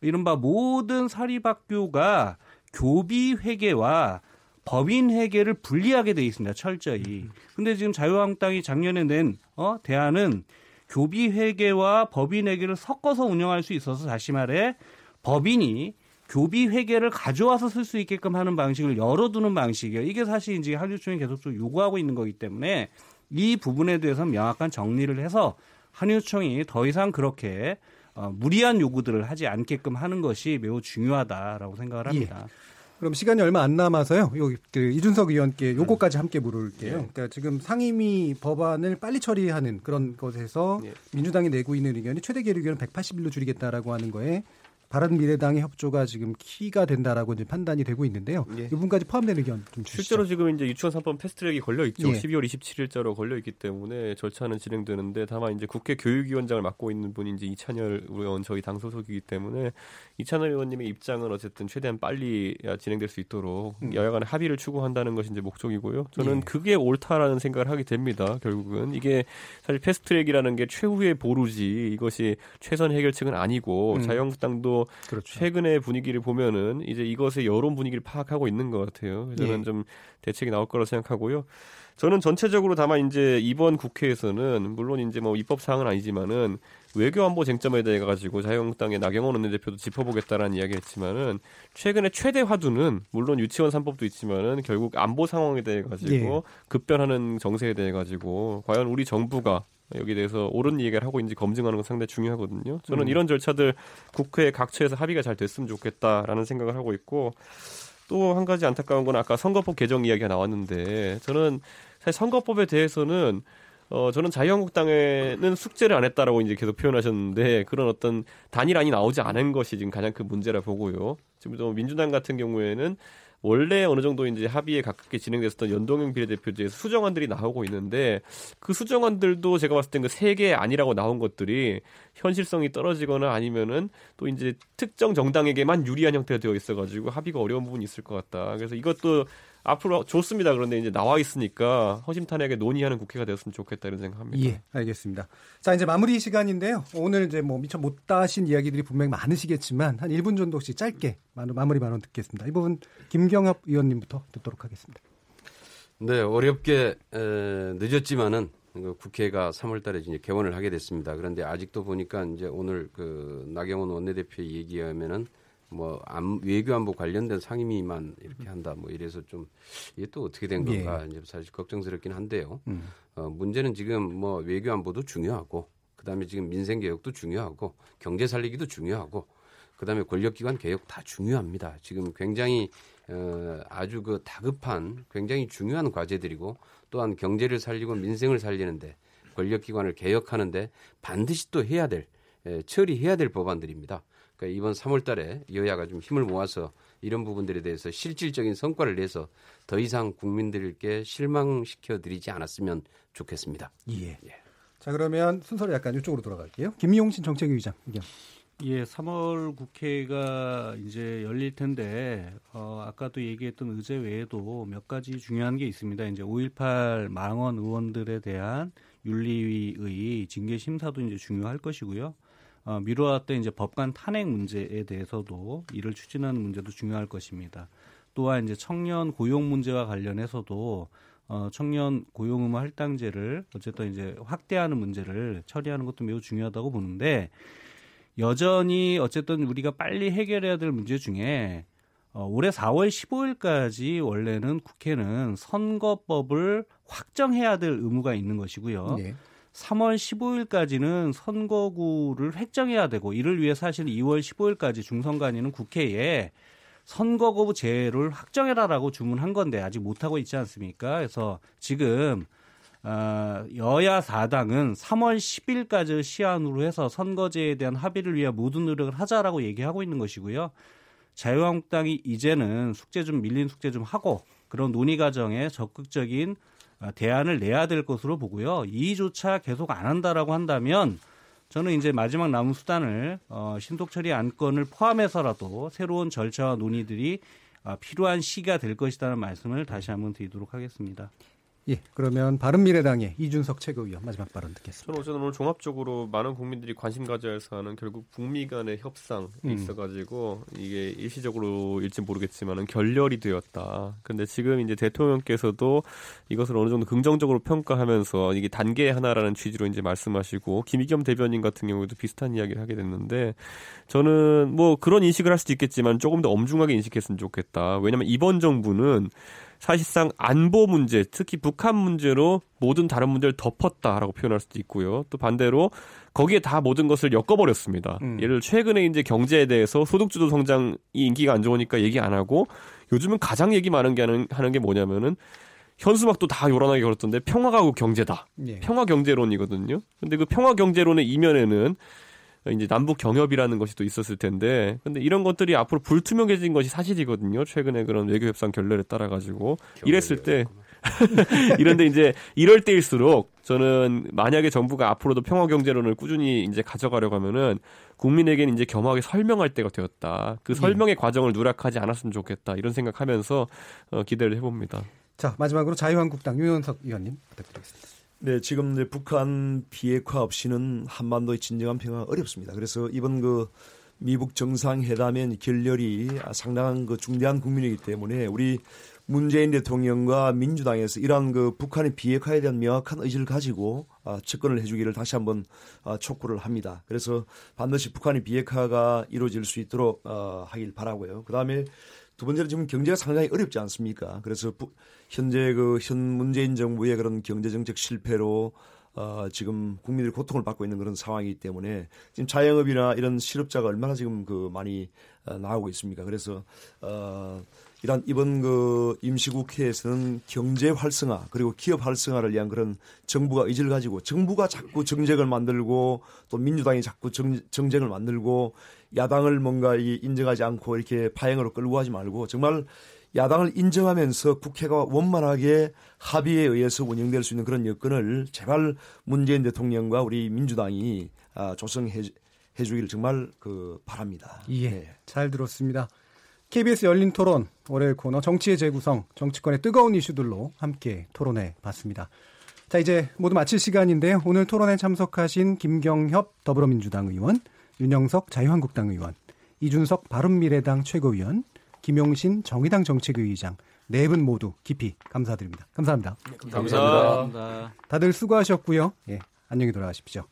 이른바 모든 사립학교가 교비 회계와 법인 회계를 분리하게 돼 있습니다. 철저히. 근데 지금 자유한국당이 작년에 낸 어, 대안은 교비 회계와 법인 회계를 섞어서 운영할 수 있어서 다시 말해 법인이 교비 회계를 가져와서 쓸 수 있게끔 하는 방식을 열어두는 방식이에요. 이게 사실 이제 한유총이 계속적으로 요구하고 있는 거기 때문에 이 부분에 대해서 명확한 정리를 해서 한유총이 더 이상 그렇게 어, 무리한 요구들을 하지 않게끔 하는 것이 매우 중요하다라고 생각을 합니다. 예. 그럼 시간이 얼마 안 남아서요. 요, 그 이준석 의원께 요거까지 함께 물을게요. 예. 그러니까 지금 상임위 법안을 빨리 처리하는 그런 것에서 예. 민주당이 내고 있는 의견이 최대 계류 의견을 180일로 줄이겠다라고 하는 거에 바른미래당의 협조가 지금 키가 된다라고 이제 판단이 되고 있는데요. 예. 이 부분까지 포함된 의견 좀 주시죠. 실제로 지금 이제 유치원 3법 패스트트랙이 걸려 있죠. 예. 12월 27일자로 걸려 있기 때문에 절차는 진행되는데 다만 이제 국회 교육위원장을 맡고 있는 분이 이제 이찬열 의원 저희 당 소속이기 때문에 이찬열 의원님의 입장은 어쨌든 최대한 빨리 진행될 수 있도록 음. 여야 간의 합의를 추구한다는 것이 이제 목적이고요. 저는 예. 그게 옳다라는 생각을 하게 됩니다. 결국은 이게 사실 패스트트랙이라는 게 최후의 보루지 이것이 최선 해결책은 아니고 음. 자유한국당도 그렇죠. 최근의 분위기를 보면은 이제 이것의 여론 분위기를 파악하고 있는 것 같아요. 저는 예. 좀 대책이 나올 거라고 생각하고요. 저는 전체적으로 다만 이제 이번 국회에서는 물론 이제 뭐 입법 사항은 아니지만은 외교 안보 쟁점에 대해 가지고 자유한국당의 나경원 원내대표도 짚어보겠다라는 이야기했지만은 최근에 최대 화두는 물론 유치원 3법도 있지만은 결국 안보 상황에 대해 가지고 예. 급변하는 정세에 대해 가지고 과연 우리 정부가 여기에 대해서 옳은 얘기를 하고 있는지 검증하는 건 상당히 중요하거든요. 저는 음. 이런 절차들 국회 각처에서 합의가 잘 됐으면 좋겠다라는 생각을 하고 있고 또 한 가지 안타까운 건 아까 선거법 개정 이야기가 나왔는데 저는 사실 선거법에 대해서는 어, 저는 자유한국당에는 숙제를 안 했다라고 이제 계속 표현하셨는데 그런 어떤 단일안이 나오지 않은 것이 지금 가장 큰 문제라 보고요. 지금 또 민주당 같은 경우에는 원래 어느 정도 이제 합의에 가깝게 진행됐었던 연동형 비례대표제에서 수정안들이 나오고 있는데 그 수정안들도 제가 봤을 땐그 세 개 아니라고 나온 것들이 현실성이 떨어지거나 아니면은 또 이제 특정 정당에게만 유리한 형태가 되어 있어가지고 합의가 어려운 부분이 있을 것 같다. 그래서 이것도 앞으로 좋습니다. 그런데 이제 나와 있으니까 허심탄회하게 논의하는 국회가 되었으면 좋겠다 이런 생각합니다. 예, 알겠습니다. 자, 이제 마무리 시간인데요. 오늘 이제 뭐 미처 못 다신 이야기들이 분명히 많으시겠지만 한 1분 정도 혹시 짧게 마무리 발언 듣겠습니다. 이 부분 김경엽 의원님부터 듣도록 하겠습니다. 네, 어렵게 에, 늦었지만은 그 국회가 3월 달에 이제 개원을 하게 됐습니다. 그런데 아직도 보니까 이제 오늘 그 나경원 원내대표의 얘기에 하면은 뭐 안, 외교안보 관련된 상임위만 이렇게 한다 뭐 이래서 좀 이게 또 어떻게 된 건가 예. 이제 사실 걱정스럽긴 한데요. 음. 어, 문제는 지금 뭐 외교안보도 중요하고 그다음에 지금 민생 개혁도 중요하고 경제 살리기도 중요하고 그다음에 권력기관 개혁 다 중요합니다. 지금 굉장히 어, 아주 그 다급한 굉장히 중요한 과제들이고 또한 경제를 살리고 민생을 살리는데 권력기관을 개혁하는데 반드시 또 해야 될 에, 처리해야 될 법안들입니다. 그러니까 이번 3월 달에 여야가 좀 힘을 모아서 이런 부분들에 대해서 실질적인 성과를 내서 더 이상 국민들께 실망시켜 드리지 않았으면 좋겠습니다. 예. 예. 자, 그러면 순서를 약간 이쪽으로 돌아갈게요. 김용신 정책위 의장 의견. 예, 3월 국회가 이제 열릴 텐데 어, 아까도 얘기했던 의제 외에도 몇 가지 중요한 게 있습니다. 이제 5.18 망원 의원들에 대한 윤리위의 징계 심사도 이제 중요할 것이고요. 어, 미뤄왔던 이제 법관 탄핵 문제에 대해서도 이를 추진하는 문제도 중요할 것입니다. 또한 이제 청년 고용 문제와 관련해서도 어, 청년 고용 의무 할당제를 어쨌든 이제 확대하는 문제를 처리하는 것도 매우 중요하다고 보는데 여전히 어쨌든 우리가 빨리 해결해야 될 문제 중에 어, 올해 4월 15일까지 원래는 국회는 선거법을 확정해야 될 의무가 있는 것이고요. 네. 3월 15일까지는 선거구를 획정해야 되고 이를 위해 사실 2월 15일까지 중선관위는 국회에 선거구 제를 확정해라라고 주문한 건데 아직 못 하고 있지 않습니까? 그래서 지금 어, 여야 4당은 3월 10일까지 시한으로 해서 선거제에 대한 합의를 위한 모든 노력을 하자라고 얘기하고 있는 것이고요. 자유한국당이 이제는 숙제 좀 밀린 숙제 좀 하고 그런 논의 과정에 적극적인 어, 대안을 내야 될 것으로 보고요. 이조차 계속 안 한다라고 한다면 저는 이제 마지막 남은 수단을 어, 신속 처리 안건을 포함해서라도 새로운 절차와 논의들이 어, 필요한 시기가 될 것이라는 말씀을 다시 한번 드리도록 하겠습니다. 예, 그러면 바른미래당의 이준석 최고위원 마지막 발언 듣겠습니다. 저는 어쨌든 오늘 종합적으로 많은 국민들이 관심 가져야 하는 결국 북미 간의 협상이 음. 있어가지고 이게 일시적으로일지 모르겠지만은 결렬이 되었다. 근데 지금 이제 대통령께서도 이것을 어느 정도 긍정적으로 평가하면서 이게 단계 하나라는 취지로 이제 말씀하시고 김의겸 대변인 같은 경우에도 비슷한 이야기를 하게 됐는데 저는 뭐 그런 인식을 할 수도 있겠지만 조금 더 엄중하게 인식했으면 좋겠다. 왜냐하면 이번 정부는 사실상 안보 문제, 특히 북한 문제로 모든 다른 문제를 덮었다라고 표현할 수도 있고요. 또 반대로 거기에 다 모든 것을 엮어버렸습니다. 음. 예를 들어 최근에 이제 경제에 대해서 소득주도 성장이 인기가 안 좋으니까 얘기 안 하고 요즘은 가장 얘기 많은 게 하는, 하는 게 뭐냐면은 현수막도 다 요란하게 걸었던데 평화가고 경제다. 예. 평화 경제론이거든요. 근데 그 평화 경제론의 이면에는 이제 남북 경협이라는 것이 또 있었을 텐데, 근데 이런 것들이 앞으로 불투명해진 것이 사실이거든요. 최근에 그런 외교 협상 결렬에 따라 가지고 이랬을 때 [laughs] 이런데 이제 이럴 때일수록 저는 만약에 정부가 앞으로도 평화 경제론을 꾸준히 이제 가져가려고 하면은 국민에게는 이제 겸하게 설명할 때가 되었다. 그 설명의 과정을 누락하지 않았으면 좋겠다. 이런 생각하면서 어, 기대를 해봅니다. 자, 마지막으로 자유한국당 유현석 의원님 부탁드리겠습니다. 네, 지금 이제 북한 비핵화 없이는 한반도의 진정한 평화가 어렵습니다. 그래서 이번 그 미북 정상회담의 결렬이 상당한 그 중대한 국민이기 때문에 우리 문재인 대통령과 민주당에서 이러한 그 북한의 비핵화에 대한 명확한 의지를 가지고 아, 접근을 해주기를 다시 한번 아, 촉구를 합니다. 그래서 반드시 북한의 비핵화가 이루어질 수 있도록 어, 하길 바라고요. 그 다음에 두 번째는 지금 경제가 상당히 어렵지 않습니까? 그래서 부, 현재 그 현 문재인 정부의 그런 경제 정책 실패로 어, 지금 국민들이 고통을 받고 있는 그런 상황이기 때문에 지금 자영업이나 이런 실업자가 얼마나 지금 그 많이 어, 나오고 있습니까? 그래서 어, 이런 이번 그 임시국회에서는 경제 활성화 그리고 기업 활성화를 위한 그런 정부가 의지를 가지고 정부가 자꾸 정책을 만들고 또 민주당이 자꾸 정, 정책을 만들고 야당을 뭔가 이 인정하지 않고 이렇게 파행으로 끌고 가지 말고 정말 야당을 인정하면서 국회가 원만하게 합의에 의해서 운영될 수 있는 그런 여건을 제발 문재인 대통령과 우리 민주당이 아, 조성해 해 주기를 정말 그 바랍니다. 예, 네. 잘 들었습니다. KBS 열린 토론 월요일 코너 정치의 재구성 정치권의 뜨거운 이슈들로 함께 토론해 봤습니다. 자 이제 모두 마칠 시간인데요. 오늘 토론에 참석하신 김경협 더불어민주당 의원, 윤영석 자유한국당 의원, 이준석 바른미래당 최고위원, 김용신 정의당 정책위의장 네 분 모두 깊이 감사드립니다. 감사합니다. 감사합니다. 다들 수고하셨고요. 예, 안녕히 돌아가십시오.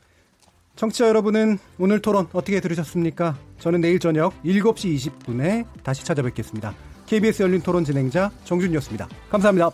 청취자 여러분은 오늘 토론 어떻게 들으셨습니까? 저는 내일 저녁 7시 20분에 다시 찾아뵙겠습니다. KBS 열린 토론 진행자 정준이었습니다. 감사합니다.